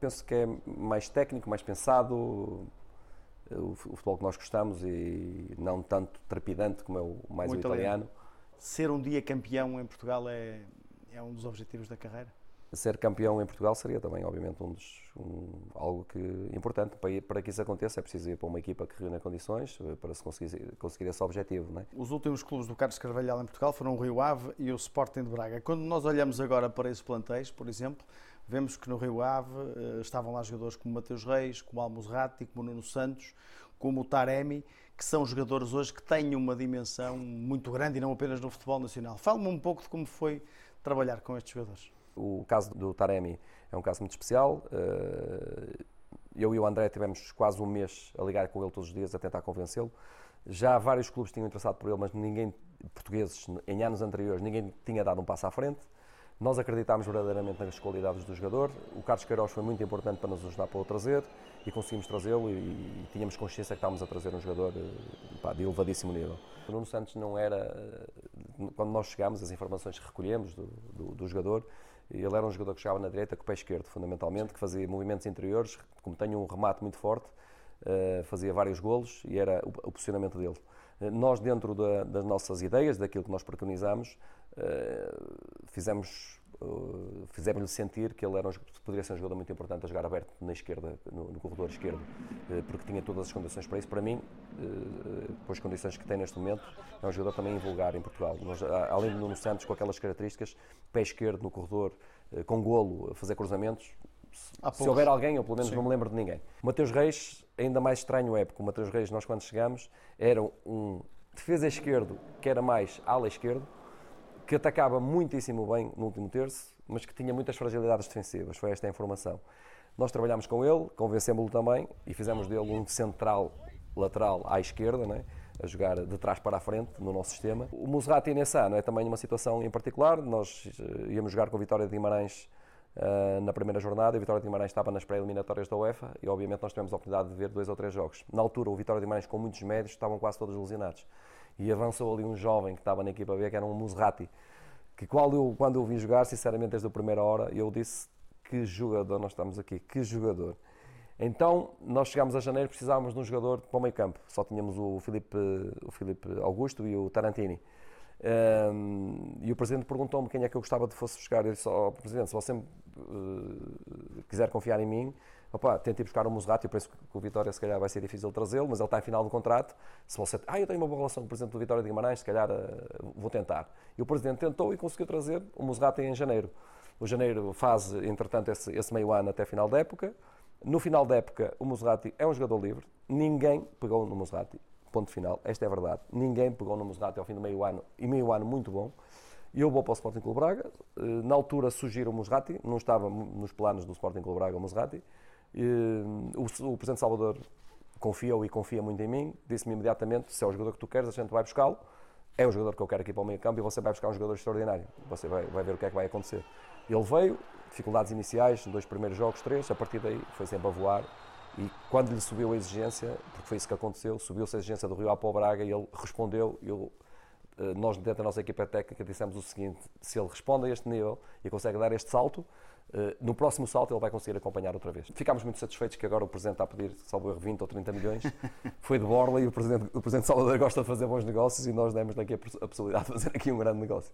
penso que é mais técnico, mais pensado, o, futebol que nós gostamos e não tanto trepidante como é o mais o italiano. italiano. Ser um dia campeão em Portugal é, é um dos objetivos da carreira? Ser campeão em Portugal seria também, obviamente, um dos, um, algo que, importante. Para, para que isso aconteça é preciso ir para uma equipa que reúne condições eh, para se conseguir, conseguir esse objetivo. É? Os últimos clubes do Carlos Carvalhal em Portugal foram o Rio Ave e o Sporting de Braga. Quando nós olhamos agora para esses plantéis, por exemplo, vemos que no Rio Ave uh, estavam lá jogadores como Mateus Reis, como Almozrati, como Nuno Santos, como o Taremi, que são jogadores hoje que têm uma dimensão muito grande e não apenas no futebol nacional. Fale-me um pouco de como foi trabalhar com estes jogadores. O caso do Taremi é um caso muito especial. Eh, eu e o André tivemos quase um mês a ligar com ele todos os dias a tentar convencê-lo. Já vários clubes tinham interessado por ele, mas ninguém, portugueses, em anos anteriores, ninguém tinha dado um passo à frente. Nós acreditámos verdadeiramente nas qualidades do jogador. O Carlos Queiroz foi muito importante para nos ajudar para o trazer e conseguimos trazê-lo e, e, tínhamos consciência que estávamos a trazer um jogador eh, pá, de elevadíssimo nível. O Nuno Santos não era, eh, quando nós chegámos, as informações que recolhemos do, do, do jogador, ele era um jogador que jogava na direita com o pé esquerdo, fundamentalmente, que fazia movimentos interiores, como tem um remate muito forte, uh, fazia vários golos e era o, posicionamento dele. Uh, nós, dentro da, das nossas ideias, daquilo que nós preconizamos, uh, fizemos Uh, fizemos-lhe sentir que ele era um, poderia ser um jogador muito importante a jogar aberto na esquerda, no, no corredor esquerdo, uh, porque tinha todas as condições para isso. Para mim, uh, com as condições que tem neste momento, é um jogador também invulgar em Portugal. Nós, além de Nuno Santos, com aquelas características, pé esquerdo no corredor, com golo, fazer cruzamentos, se houver alguém, eu pelo menos Sim. não me lembro de ninguém. O Mateus Reis, ainda mais estranho é, porque o Mateus Reis, nós quando chegamos, era um defesa esquerdo que era mais ala esquerdo, que atacava muitíssimo bem no último terço, mas que tinha muitas fragilidades defensivas. Foi esta a informação. Nós trabalhámos com ele, convencemos-lo também e fizemos dele um central lateral à esquerda, né? a jogar de trás para a frente no nosso sistema. O Muserati nesse ano é também uma situação em particular. Nós eh, íamos jogar com a Vitória de Guimarães uh, na primeira jornada. A Vitória de Guimarães estava nas pré-eliminatórias da UEFA e, obviamente, nós tivemos a oportunidade de ver dois ou três jogos. Na altura, o Vitória de Guimarães, com muitos médios, estavam quase todos lesionados. E avançou ali um jovem que estava na equipa B, que era um Muserati, que eu, quando eu vi jogar, sinceramente, desde a primeira hora, eu disse que jogador nós estamos aqui, que jogador. Então, nós chegámos a janeiro, precisávamos de um jogador para o meio campo. Só tínhamos o Filipe, o Filipe Augusto e o Tarantini. Um, e o Presidente perguntou-me quem é que eu gostava de fosse buscar. Eu disse, oh, Presidente, se você uh, quiser confiar em mim, opa, tente ir buscar o Muserati. Eu penso que o Vitória, se calhar, vai ser difícil trazê-lo, mas ele está em final do contrato. Se você, ah, eu tenho uma boa relação com o Presidente do Vitória de Guimarães, se calhar uh, vou tentar. E o Presidente tentou e conseguiu trazer o Muserati em janeiro. O janeiro faz, entretanto, esse, esse meio ano até final da época. No final da época, o Muserati é um jogador livre. Ninguém pegou no Muserati. Ponto final. Esta é a verdade. Ninguém pegou no Muserati ao fim do meio ano. E meio ano muito bom. Eu vou para o Sporting Clube Braga. Eh, na altura sugiro o Muserati. Não estava nos planos do Sporting Clube Braga o Muserati. O, o Presidente Salvador confia e confia muito em mim. Disse-me imediatamente, se é o jogador que tu queres, a gente vai buscá-lo. É o jogador que eu quero aqui para o meio campo e você vai buscar um jogador extraordinário. Você vai, vai ver o que é que vai acontecer. Ele veio, dificuldades iniciais, dois primeiros jogos, três, a partir daí foi sempre a voar. E quando lhe subiu a exigência, porque foi isso que aconteceu, subiu-se a exigência do Rio Ave para o Braga e ele respondeu. Eu, eh, nós, dentro da nossa equipa técnica, dissemos o seguinte: se ele responde a este nível e consegue dar este salto, eh, no próximo salto ele vai conseguir acompanhar outra vez. Ficámos muito satisfeitos que agora o Presidente está a pedir, salvo erro, 20 ou 30 milhões. [LAUGHS] Foi de borla e o Presidente, o Presidente Salvador gosta de fazer bons negócios e nós demos daqui a possibilidade de fazer aqui um grande negócio.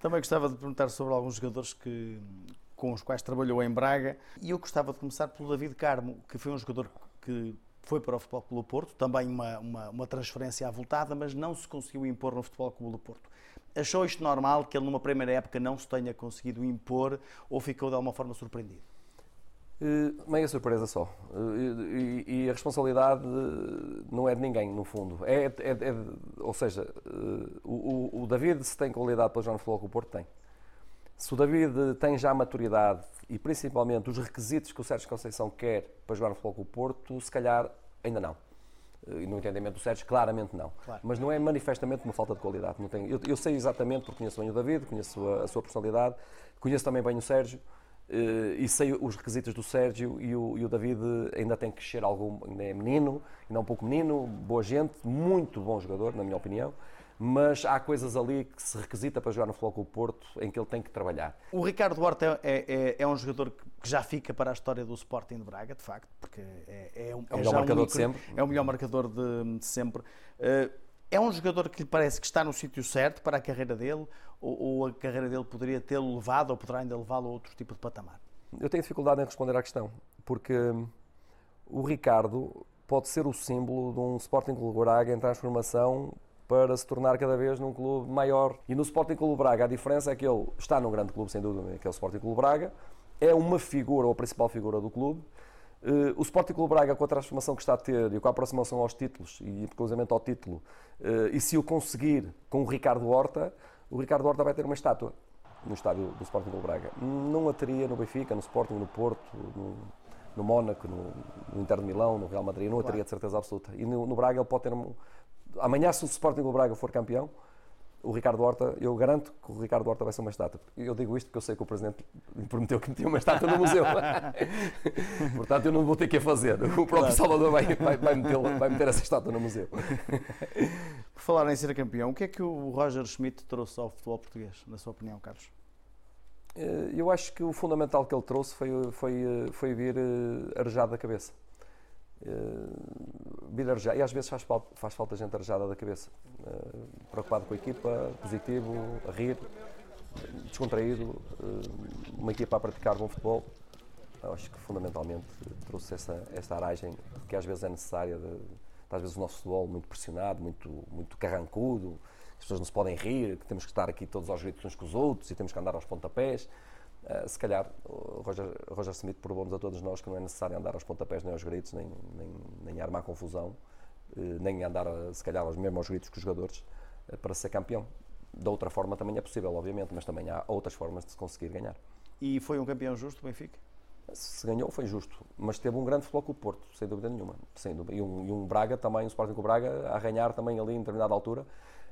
Também gostava de perguntar sobre alguns jogadores que, com os quais trabalhou em Braga. E eu gostava de começar pelo David Carmo, que foi um jogador que foi para o Futebol Clube do Porto, também uma, uma, uma transferência avultada, mas não se conseguiu impor no Futebol Clube do Porto. Achou isto normal que ele numa primeira época não se tenha conseguido impor ou ficou de alguma forma surpreendido? Uh, meia surpresa só. Uh, e, e, a responsabilidade não é de ninguém, no fundo. É, é, é ou seja, o, o, David, se tem qualidade para jogar no Futebol Clube do Porto, tem. Se o David tem já maturidade e principalmente os requisitos que o Sérgio Conceição quer para jogar no Futebol do Porto, se calhar ainda não. E no entendimento do Sérgio, claramente não. Claro. Mas não é manifestamente uma falta de qualidade. Não tem, eu, eu, sei exatamente, porque conheço bem o David, conheço a, a sua personalidade, conheço também bem o Sérgio eh, e sei os requisitos do Sérgio e o, e o, David ainda tem que crescer algum, ainda é menino, ainda é um pouco menino, boa gente, muito bom jogador, na minha opinião mas há coisas ali que se requisita para jogar no Futebol Clube Porto em que ele tem que trabalhar. O Ricardo Horta é, é, é, um jogador que já fica para a história do Sporting de Braga, de facto, porque é, é, um, é o melhor marcador um de sempre. É o melhor marcador de, de sempre. Uh, é um jogador que lhe parece que está no sítio certo para a carreira dele, ou, ou a carreira dele poderia tê-lo levado, ou poderá ainda levá-lo a outro tipo de patamar? Eu tenho dificuldade em responder à questão, porque hum, o Ricardo pode ser o símbolo de um Sporting Clube Braga em transformação para se tornar cada vez num clube maior. E no Sporting Clube Braga a diferença é que ele está num grande clube, sem dúvida, que é o Sporting Clube Braga, é uma figura, ou a principal figura do clube. Uh, o Sporting Clube Braga, com a transformação que está a ter e com a aproximação aos títulos, e inclusivamente ao título, uh, e se o conseguir com o Ricardo Horta, o Ricardo Horta vai ter uma estátua no estádio do Sporting Clube Braga. Não a teria no Benfica, no Sporting, no Porto, no, no Mónaco, no, no, Inter de Milão, no Real Madrid, não a teria de certeza absoluta. E no, no Braga ele pode ter um, amanhã, se o Sporting do Braga for campeão, o Ricardo Horta, eu garanto que o Ricardo Horta vai ser uma estátua. Eu digo isto porque eu sei que o Presidente me prometeu que metia uma estátua no museu. [LAUGHS] Portanto, eu não vou ter que a fazer. O próprio claro. Salvador vai, vai, vai, meter, vai meter essa estátua no museu. [LAUGHS] Por falar em ser campeão, o que é que o Roger Schmidt trouxe ao futebol português, na sua opinião, Carlos? Eh, eu acho que o fundamental que ele trouxe foi, foi, eh, foi vir eh, arejado da cabeça. Uh, vir arejado. E às vezes faz falta, faz falta gente arejada da cabeça. Uh, preocupado com a equipa, positivo, a rir, descontraído, uh, uma equipa a praticar bom futebol. Eu acho que fundamentalmente trouxe essa, essa aragem que às vezes é necessária. De, às vezes o nosso futebol muito pressionado, muito, muito carrancudo, as pessoas não se podem rir, que temos que estar aqui todos aos gritos uns com os outros e temos que andar aos pontapés. Uh, se calhar Roger, Roger Smith provou-nos a todos nós que não é necessário andar aos pontapés, nem aos gritos, nem, nem, nem armar confusão, uh, nem andar, se calhar, aos, mesmo aos gritos com os jogadores, uh, para ser campeão. De outra forma também é possível, obviamente, mas também há outras formas de se conseguir ganhar. E foi um campeão justo o Benfica? Se ganhou, foi justo, mas teve um grande futebol com o Porto, sem dúvida nenhuma. Sem dúvida. E, um, e um Braga também, um Sporting com o Braga, a ganhar também ali em determinada altura,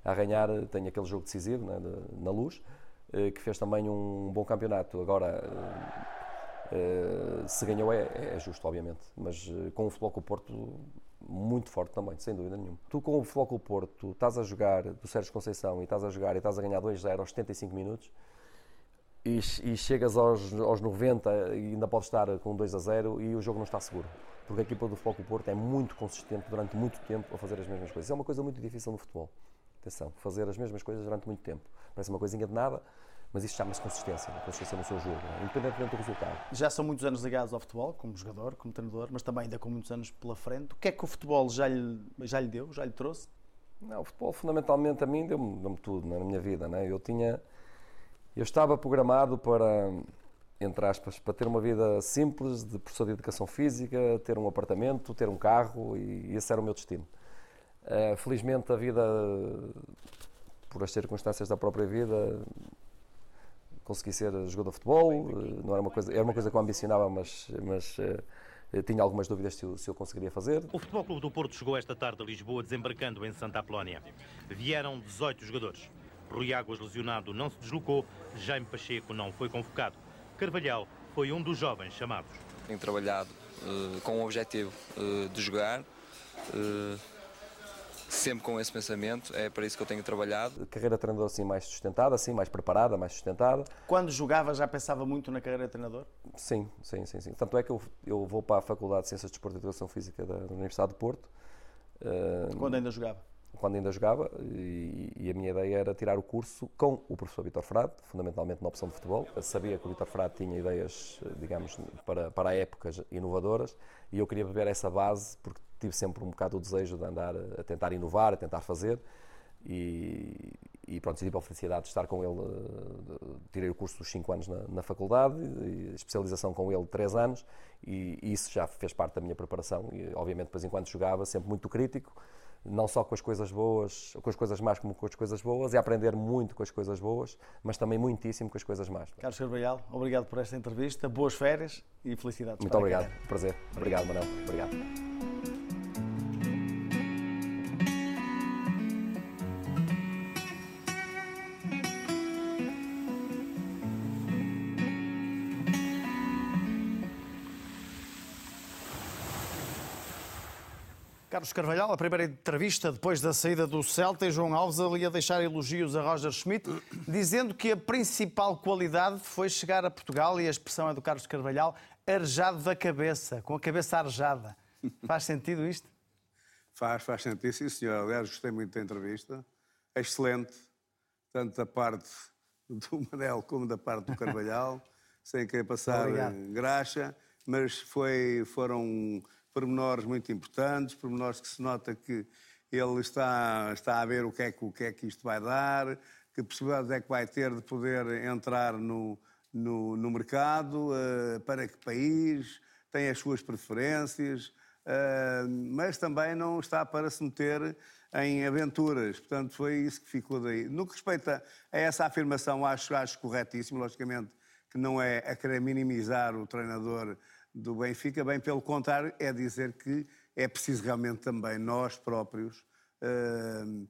a ganhar, tem aquele jogo decisivo né, de, na luz, eh, que fez também um bom campeonato. Agora, eh, se ganhou é, é justo, obviamente, mas eh, com o Futebol Porto muito forte também, sem dúvida nenhuma. Tu com o Flóculo Porto, estás a jogar do Sérgio Conceição e estás a jogar e estás a ganhar 2-0 aos 75 minutos e, e chegas aos, aos 90 e ainda podes estar com 2 a 0 e o jogo não está seguro. Porque a equipa do Flóculo Porto é muito consistente durante muito tempo a fazer as mesmas coisas. É uma coisa muito difícil no futebol. Fazer as mesmas coisas durante muito tempo. Parece uma coisinha de nada, mas isso chama-se consistência, consistência no seu jogo, né? independentemente do resultado. Já são muitos anos ligados ao futebol, como jogador, como treinador, mas também ainda com muitos anos pela frente. O que é que o futebol já lhe, já lhe deu, já lhe trouxe? Não, o futebol fundamentalmente a mim deu-me deu tudo né, na minha vida. Né? Eu tinha, eu estava programado para, entre aspas, para ter uma vida simples, de professor de educação física, ter um apartamento, ter um carro e esse era o meu destino. Uh, felizmente a vida, por as circunstâncias da própria vida, consegui ser jogador de futebol, eh, não era uma coisa, era uma coisa que eu ambicionava, mas, mas uh, tinha algumas dúvidas se eu, se eu, conseguiria fazer. O Futebol Clube do Porto chegou esta tarde a Lisboa desembarcando em Santa Apolónia. Vieram 18 jogadores. Rui Águas lesionado não se deslocou, Jaime Pacheco não foi convocado. Carvalhal foi um dos jovens chamados. Tenho trabalhado uh, com o objetivo de jogar sempre com esse pensamento, é para isso que eu tenho trabalhado. Carreira de treinador assim mais sustentada, assim, mais preparada, mais sustentada. Quando jogava já pensava muito na carreira de treinador? Sim, sim, sim. sim. Tanto é que eu, eu vou para a Faculdade de Ciências de Desporto e Educação Física da, Universidade de Porto. Quando ainda jogava? Quando ainda jogava, e, e, a minha ideia era tirar o curso com o professor Vitor Frade, fundamentalmente na opção de futebol. Eu sabia que o Vitor Frade tinha ideias, digamos, para, para épocas inovadoras, e eu queria beber essa base, porque tive sempre um bocado o desejo de andar a tentar inovar, a tentar fazer. E, e pronto, tive a felicidade de estar com ele. Tirei o curso dos 5 anos na, na faculdade, especialização com ele 3 anos, e, e, isso já fez parte da minha preparação. E, obviamente, depois, enquanto jogava, sempre muito crítico, não só com as coisas boas, com as coisas más, como com as coisas boas, e aprender muito com as coisas boas, mas também muitíssimo com as coisas más. Carlos Carvalhal, obrigado por esta entrevista, boas férias e felicidades. Muito obrigado, prazer. Obrigado, Manuel. Obrigado. Carlos Carvalhal, a primeira entrevista depois da saída do Celta e João Alves ali a deixar elogios a Roger Schmidt, dizendo que a principal qualidade foi chegar a Portugal e a expressão é do Carlos Carvalhal, arejado da cabeça, com a cabeça arejada. Faz sentido isto? Faz, faz sentido, sim senhor. Aliás, gostei muito da entrevista. Excelente, tanto da parte do Manel como da parte do Carvalhal, [LAUGHS] sem querer passar graxa, mas foi, foram pormenores muito importantes, pormenores que se nota que ele está, está a ver o que, é, o que é que isto vai dar, que possibilidades é que vai ter de poder entrar no, no, no mercado, uh, para que país, tem as suas preferências, uh, mas também não está para se meter em aventuras. Portanto, foi isso que ficou daí. No que respeita a essa afirmação, acho, acho corretíssimo, logicamente, que não é a querer minimizar o treinador do Benfica, bem pelo contrário, é dizer que é preciso realmente também nós próprios uh,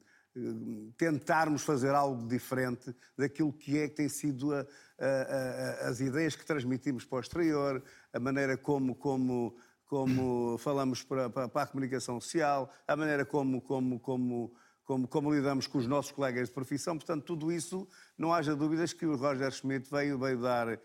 tentarmos fazer algo diferente daquilo que é que tem sido a, a, a, as ideias que transmitimos para o exterior, a maneira como, como, como falamos para, para, para a comunicação social, a maneira como, como, como como, como, lidamos com os nossos colegas de profissão. Portanto, tudo isso, não haja dúvidas que o Roger Schmidt veio, veio dar uh,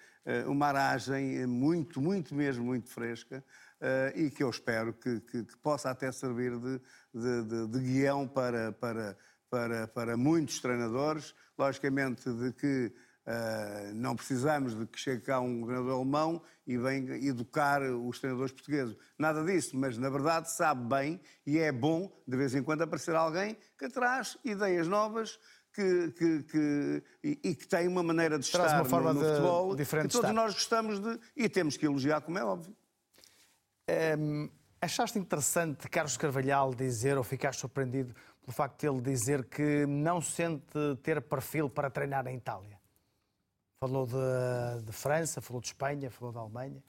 uma aragem muito, muito mesmo, muito fresca uh, e que eu espero que, que, que possa até servir de, de, de, de guião para, para, para, para muitos treinadores. Logicamente, de que Uh, não precisamos de que chegue cá um treinador alemão e venha educar os treinadores portugueses. Nada disso, mas na verdade sabe bem e é bom de vez em quando aparecer alguém que traz ideias novas que, que, que e, e, que tem uma maneira de traz estar uma forma no, no de, futebol diferente que todos estar. nós gostamos de e temos que elogiar, como é óbvio. Um, achaste interessante Carlos Carvalhal dizer, ou ficaste surpreendido pelo facto de ele dizer que não sente ter perfil para treinar em Itália? Falou de, de, França, falou de Espanha, falou da Alemanha.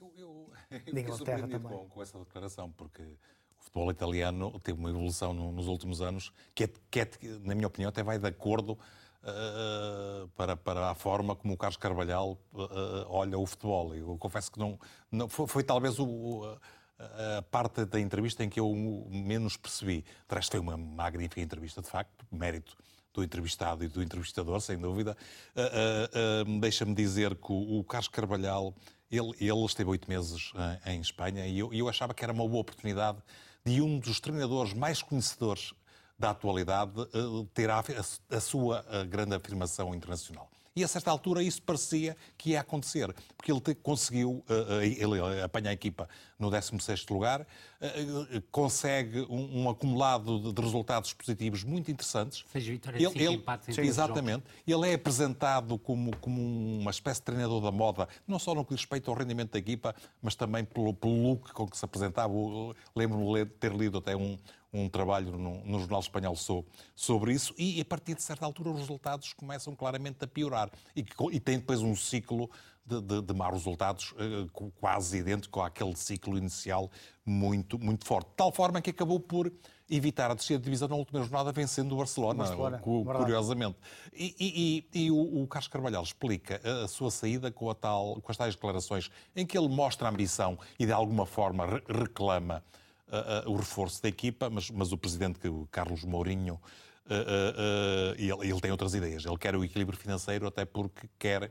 Eu, eu, eu de Inglaterra também. Com, com, essa declaração, porque o futebol italiano teve uma evolução no, nos últimos anos que, é, que é, na minha opinião, até vai de acordo uh, para, para a forma como o Carlos Carvalhal uh, olha o futebol. Eu confesso que não, não foi, foi talvez o, a parte da entrevista em que eu menos percebi. De resto, foi uma magnífica entrevista, de facto, mérito do entrevistado e do entrevistador, sem dúvida. Uh, uh, uh, Deixa-me dizer que o, o Carlos Carvalhal, ele, ele esteve oito meses em Espanha e eu, eu achava que era uma boa oportunidade de um dos treinadores mais conhecedores da atualidade ter a, a, a sua grande afirmação internacional. E a certa altura isso parecia que ia acontecer, porque ele conseguiu, eh, eh, ele apanha a equipa no 16º lugar, eh, consegue um, acumulado de resultados positivos muito interessantes. Seis vitórias, ele, cinco empates em Exatamente. Ele é apresentado como, como uma espécie de treinador da moda, não só no que respeita ao rendimento da equipa, mas também pelo, pelo look com que se apresentava. Lembro-me de ter lido até um, um trabalho no, no jornal espanhol sobre isso, e a partir de certa altura os resultados começam claramente a piorar. E, e tem depois um ciclo de, de, de maus resultados uh, quase idêntico àquele ciclo inicial muito, muito forte. De tal forma que acabou por evitar a terceira divisão na última jornada, vencendo o Barcelona, Barcelona curiosamente. E, e, e, o, o Carlos Carvalhal explica a, a sua saída com, a tal, com as tais declarações em que ele mostra a ambição e de alguma forma re reclama o reforço da equipa, mas, mas o presidente, o Carlos Mourinho, ele, ele, tem outras ideias. Ele quer o equilíbrio financeiro até porque quer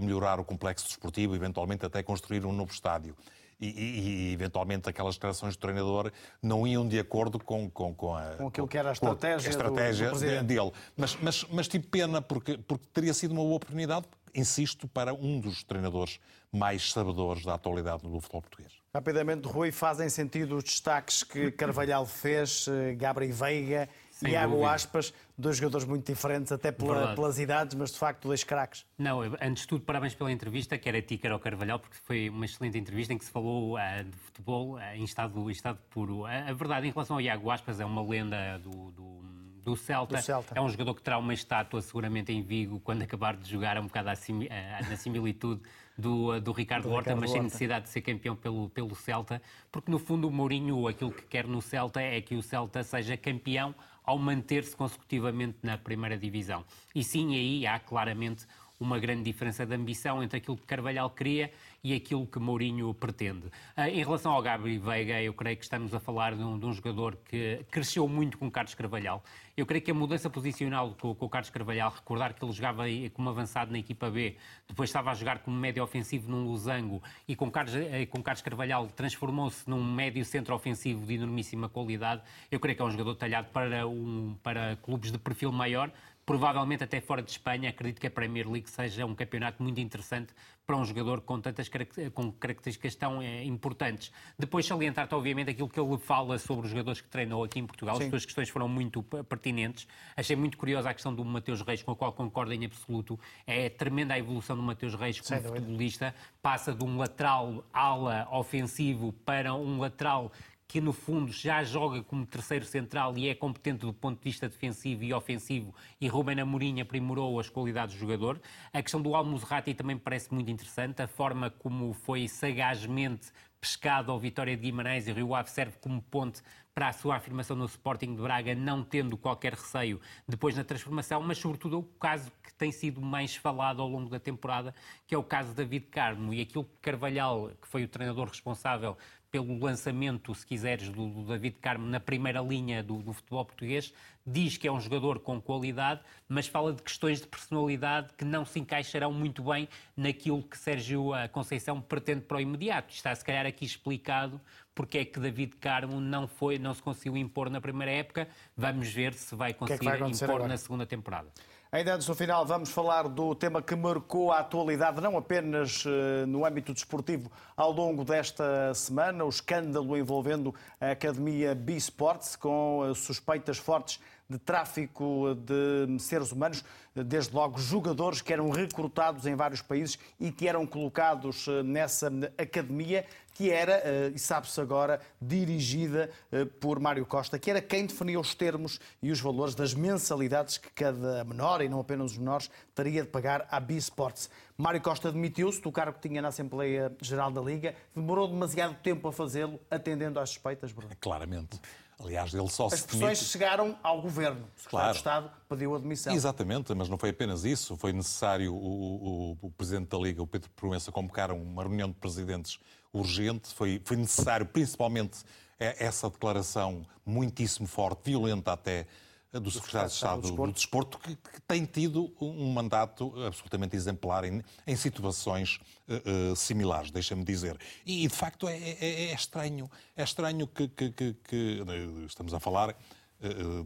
melhorar o complexo desportivo, eventualmente até construir um novo estádio. E, e, e, eventualmente aquelas declarações do treinador não iam de acordo com, com, com, a, com aquilo que era a estratégia, a estratégia do, do dele. Mas, mas, mas tive pena porque, porque teria sido uma boa oportunidade, insisto, para um dos treinadores mais sabedores da atualidade do futebol português. Rapidamente, Rui, fazem sentido os destaques que Carvalhal fez, eh, Gabriel Veiga e Iago Aspas, dois jogadores muito diferentes, até pela, pelas idades, mas de facto dois craques. Não, antes de tudo, parabéns pela entrevista, que era ti, que era o Carvalhal, porque foi uma excelente entrevista em que se falou uh, de futebol uh, em, estado, em estado puro. A, a, verdade, em relação ao Iago Aspas, é uma lenda do, do do Celta. do Celta. É um jogador que terá uma estátua seguramente em Vigo quando acabar de jogar, é um bocado assim, na similitude do, do Ricardo do Horta, Ricardo mas sem necessidade de ser campeão pelo, pelo Celta, porque no fundo o Mourinho aquilo que quer no Celta é que o Celta seja campeão ao manter-se consecutivamente na primeira divisão. E sim, aí há claramente uma grande diferença de ambição entre aquilo que Carvalhal queria e aquilo que Mourinho pretende. Ah, em relação ao Gabi Veiga, eu creio que estamos a falar de um, de um, jogador que cresceu muito com Carlos Carvalhal. Eu creio que a mudança posicional com, com o Carlos Carvalhal, recordar que ele jogava como avançado na equipa B, depois estava a jogar como médio ofensivo num losango e com Carlos, eh, com Carlos Carvalhal transformou-se num médio centro ofensivo de enormíssima qualidade. Eu creio que é um jogador talhado para, um, para clubes de perfil maior, provavelmente até fora de Espanha. Acredito que a Premier League seja um campeonato muito interessante para um jogador com tantas com características tão é, importantes. Depois salientar-te, obviamente, aquilo que ele fala sobre os jogadores que treinou aqui em Portugal. Sim. As suas questões foram muito pertinentes. Achei muito curiosa a questão do Mateus Reis, com a qual concordo em absoluto. É tremenda a evolução do Mateus Reis como futebolista. Passa de um lateral ala ofensivo para um lateral que no fundo já joga como terceiro central e é competente do ponto de vista defensivo e ofensivo, e Ruben Amorim aprimorou as qualidades do jogador. A questão do Almuzrati também parece muito interessante, a forma como foi sagazmente pescado ao Vitória de Guimarães e Rio Ave serve como ponte para a sua afirmação no Sporting de Braga, não tendo qualquer receio depois na transformação, mas sobretudo o caso que tem sido mais falado ao longo da temporada, que é o caso de David Carmo e aquilo que Carvalhal, que foi o treinador responsável pelo lançamento, se quiseres, do, do David Carmo na primeira linha do, do, futebol português, diz que é um jogador com qualidade, mas fala de questões de personalidade que não se encaixarão muito bem naquilo que Sérgio Conceição pretende para o imediato. Está, se calhar, aqui explicado porque é que David Carmo não, foi, não se conseguiu impor na primeira época. Vamos ver se vai conseguir que é vai impor agora? na segunda temporada. Ainda antes do final, vamos falar do tema que marcou a atualidade, não apenas uh, no âmbito desportivo, ao longo desta semana, o escândalo envolvendo a Academia B-Sports, com uh, suspeitas fortes de tráfico de seres humanos, desde logo jogadores que eram recrutados em vários países e que eram colocados eh, nessa academia, que era, eh, e sabe-se agora, dirigida eh, por Mário Costa, que era quem definia os termos e os valores das mensalidades que cada menor, e não apenas os menores, teria de pagar à B-Sports. Mário Costa demitiu-se do cargo que tinha na Assembleia Geral da Liga. Demorou demasiado tempo a fazê-lo, atendendo às suspeitas, Bruno? Claramente. Aliás, ele só As se pressões demite... chegaram ao governo. O secretário Claro. de Estado pediu admissão. Exatamente, mas não foi apenas isso. Foi necessário o, o- o Presidente da Liga, o Pedro Proença, convocar uma reunião de presidentes urgente. Foi, foi necessário, principalmente, eh, essa declaração muitíssimo forte, violenta até, eh, do Secretário de Estado do Desporto, que, que tem tido um mandato absolutamente exemplar em, em situações eh, similares, deixa-me dizer. E, de facto, é, é- é estranho. É estranho que, que- que- estamos a falar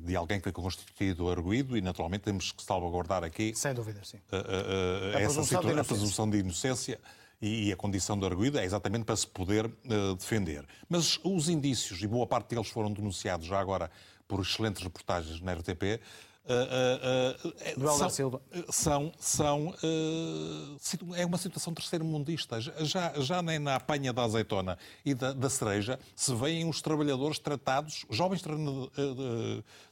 de alguém que é constituído arguído e, naturalmente, temos que salvaguardar aqui Sem dúvida, sim. uh, uh, uh, A essa presunção de situa- a presunção de inocência e, a condição de arguído é exatamente para se poder uh, defender. Mas os indícios, e boa parte deles foram denunciados já agora por excelentes reportagens na RTP, Do Helder são, Silva. são, são é uma situação terceiro-mundista. Já, já nem na apanha da azeitona e da, da cereja se veem os trabalhadores tratados, jovens tra-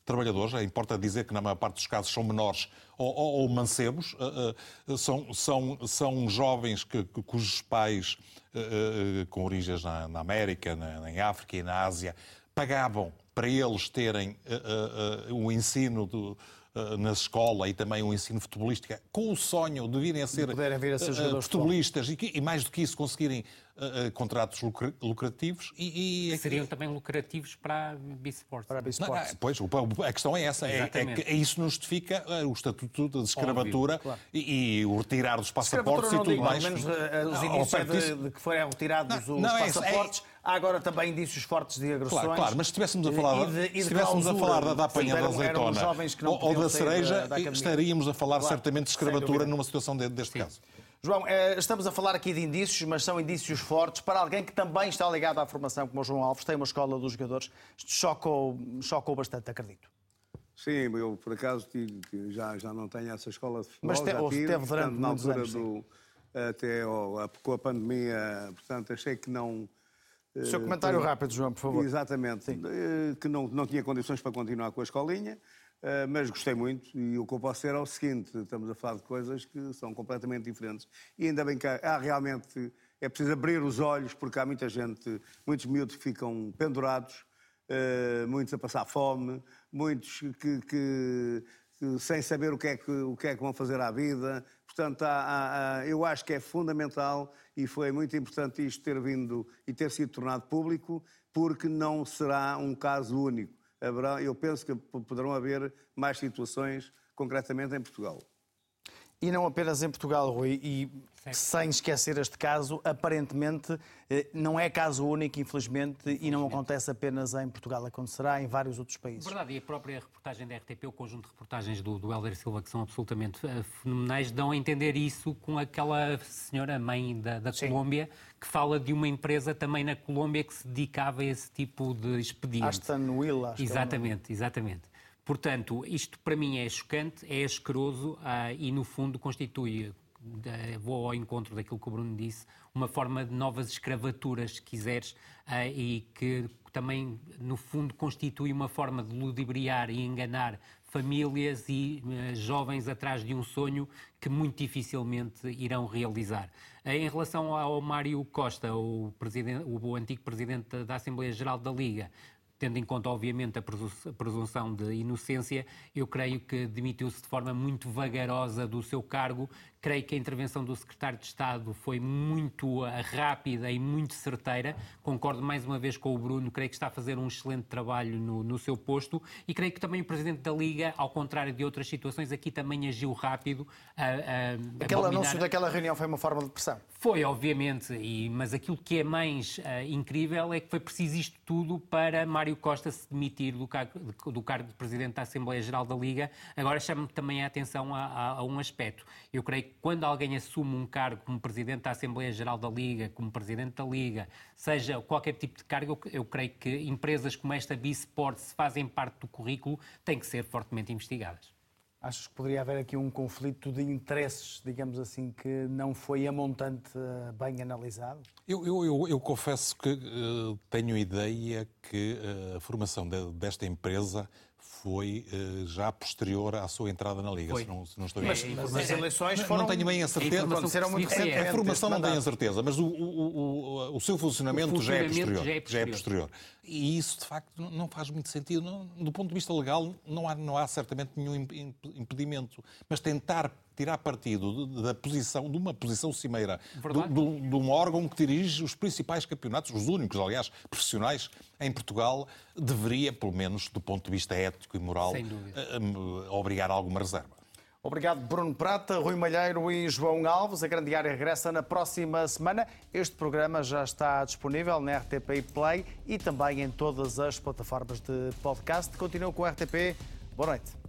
trabalhadores, é, importa dizer que na maior parte dos casos são menores ou, ou- ou mancebos, são, são, são jovens que, cujos pais, com origens na, na América, na, em África e na Ásia, pagavam para eles terem uh, uh, o ensino do, na escola e também o ensino futebolístico, com o sonho de virem a ser, poderem vir a ser uh, de futebolistas e, que- e mais do que isso conseguirem uh, contratos lucra- lucrativos e, e- Seriam também lucrativos para a B-Sports. Para a não, Sports. não, pois, o- a questão é essa. É, é isso não justifica eh, o estatuto de escravatura claro. e, e o retirar dos passaportes e tudo digo, mais. pelo menos os indícios é de, de que forem retirados Não, os não, é passaportes. Há agora também indícios fortes de agressões. Claro, claro, mas se estivéssemos a falar, e de- e de se estivéssemos a falar da, da apanha Sim, da azeitona ou, da cereja, da academia. estaríamos a falar Claro, certamente de escravatura numa situação de- deste caso. João, eh, estamos a falar aqui de indícios, mas são indícios fortes para alguém que também está ligado à formação, como o João Alves, tem uma escola dos jogadores. Isto chocou, chocou bastante, acredito. Sim, eu por acaso já, já não tenho essa escola de futebol. Mas te- tive, teve durante portanto, na altura anos, do, até a- com a pandemia, portanto, achei que não. O seu eh, comentário foi- rápido, João, por favor. Exatamente. Eh, Que não, não tinha condições para continuar com a escolinha, eh, mas gostei muito. E o que eu posso dizer é o seguinte: estamos a falar de coisas que são completamente diferentes. E ainda bem que há, realmente. É preciso abrir os olhos, porque há muita gente, muitos miúdos que ficam pendurados, eh, muitos a passar fome, muitos que, que- que sem saber o que, é que, o que é que vão fazer à vida. Portanto, há- há- eu acho que é fundamental e foi muito importante isto ter vindo e ter sido tornado público, porque não será um caso único. Haverá, eu penso que poderão haver mais situações, concretamente em Portugal. E não apenas em Portugal, Rui, e sem esquecer este caso, aparentemente eh, não é caso único, infelizmente, e não acontece apenas em Portugal, acontecerá em vários outros países. Verdade, e a própria reportagem da RTP, o conjunto de reportagens do, do Helder Silva, que são absolutamente eh, fenomenais, dão a entender isso com aquela senhora mãe da, da Colômbia, que fala de uma empresa também na Colômbia que se dedicava a esse tipo de expediente. Aston Will, acho que é. Exatamente, exatamente. Portanto, isto para mim é chocante, é asqueroso ah, e, no fundo, constitui, vou ao encontro daquilo que o Bruno disse, uma forma de novas escravaturas, se quiseres, ah, e que também, no fundo, constitui uma forma de ludibriar e enganar famílias e eh, jovens atrás de um sonho que muito dificilmente irão realizar. Eh, Em relação ao Mário Costa, o, o antigo presidente da Assembleia Geral da Liga, tendo em conta, obviamente, a presunção de inocência, eu creio que demitiu-se de forma muito vagarosa do seu cargo. Creio que a intervenção do secretário de Estado foi muito rápida e muito certeira. Concordo mais uma vez com o Bruno, creio que está a fazer um excelente trabalho no, no seu posto e creio que também o presidente da Liga, ao contrário de outras situações, aqui também agiu rápido. a- a- Aquele anúncio daquela reunião foi uma forma de pressão. foi, obviamente, e, mas aquilo que é mais ah, incrível é que foi preciso isto tudo para Mário Costa se demitir do cargo, de- do cargo de Presidente da Assembleia Geral da Liga. Agora chamo também a atenção a, a- a um aspecto. Eu creio que quando alguém assume um cargo como Presidente da Assembleia Geral da Liga, como Presidente da Liga, seja qualquer tipo de cargo, eu, eu creio que empresas como esta B-Sport, se fazem parte do currículo, têm que ser fortemente investigadas. Achas que poderia haver aqui um conflito de interesses, digamos assim, que não foi a montante eh, bem analisado? Eu, eu- eu- eu confesso que eh, tenho ideia que eh, a formação de- desta empresa foi uh, já posterior à sua entrada na Liga, se não, se não, estou Mas, mas as eleições foram... Não tenho bem a certeza. Aconteceram muito. A formação não tenho a certeza, mas o, o, o, o seu funcionamento, o funcionamento já, é posterior, já, é posterior, já é posterior. E isso, de facto, não faz muito sentido. Não, do ponto de vista legal, não há, não há certamente nenhum impedimento. Mas tentar tirar partido da posição, de uma posição cimeira, de, de um órgão que dirige os principais campeonatos, os únicos, aliás, profissionais em Portugal, deveria, pelo menos do ponto de vista ético e moral, eh, eh, obrigar a alguma reserva. Obrigado, Bruno Prata, Rui Malheiro e João Alves. A Grande Área regressa na próxima semana. Este programa já está disponível na RTP Play e também em todas as plataformas de podcast. Continua com a RTP. Boa noite.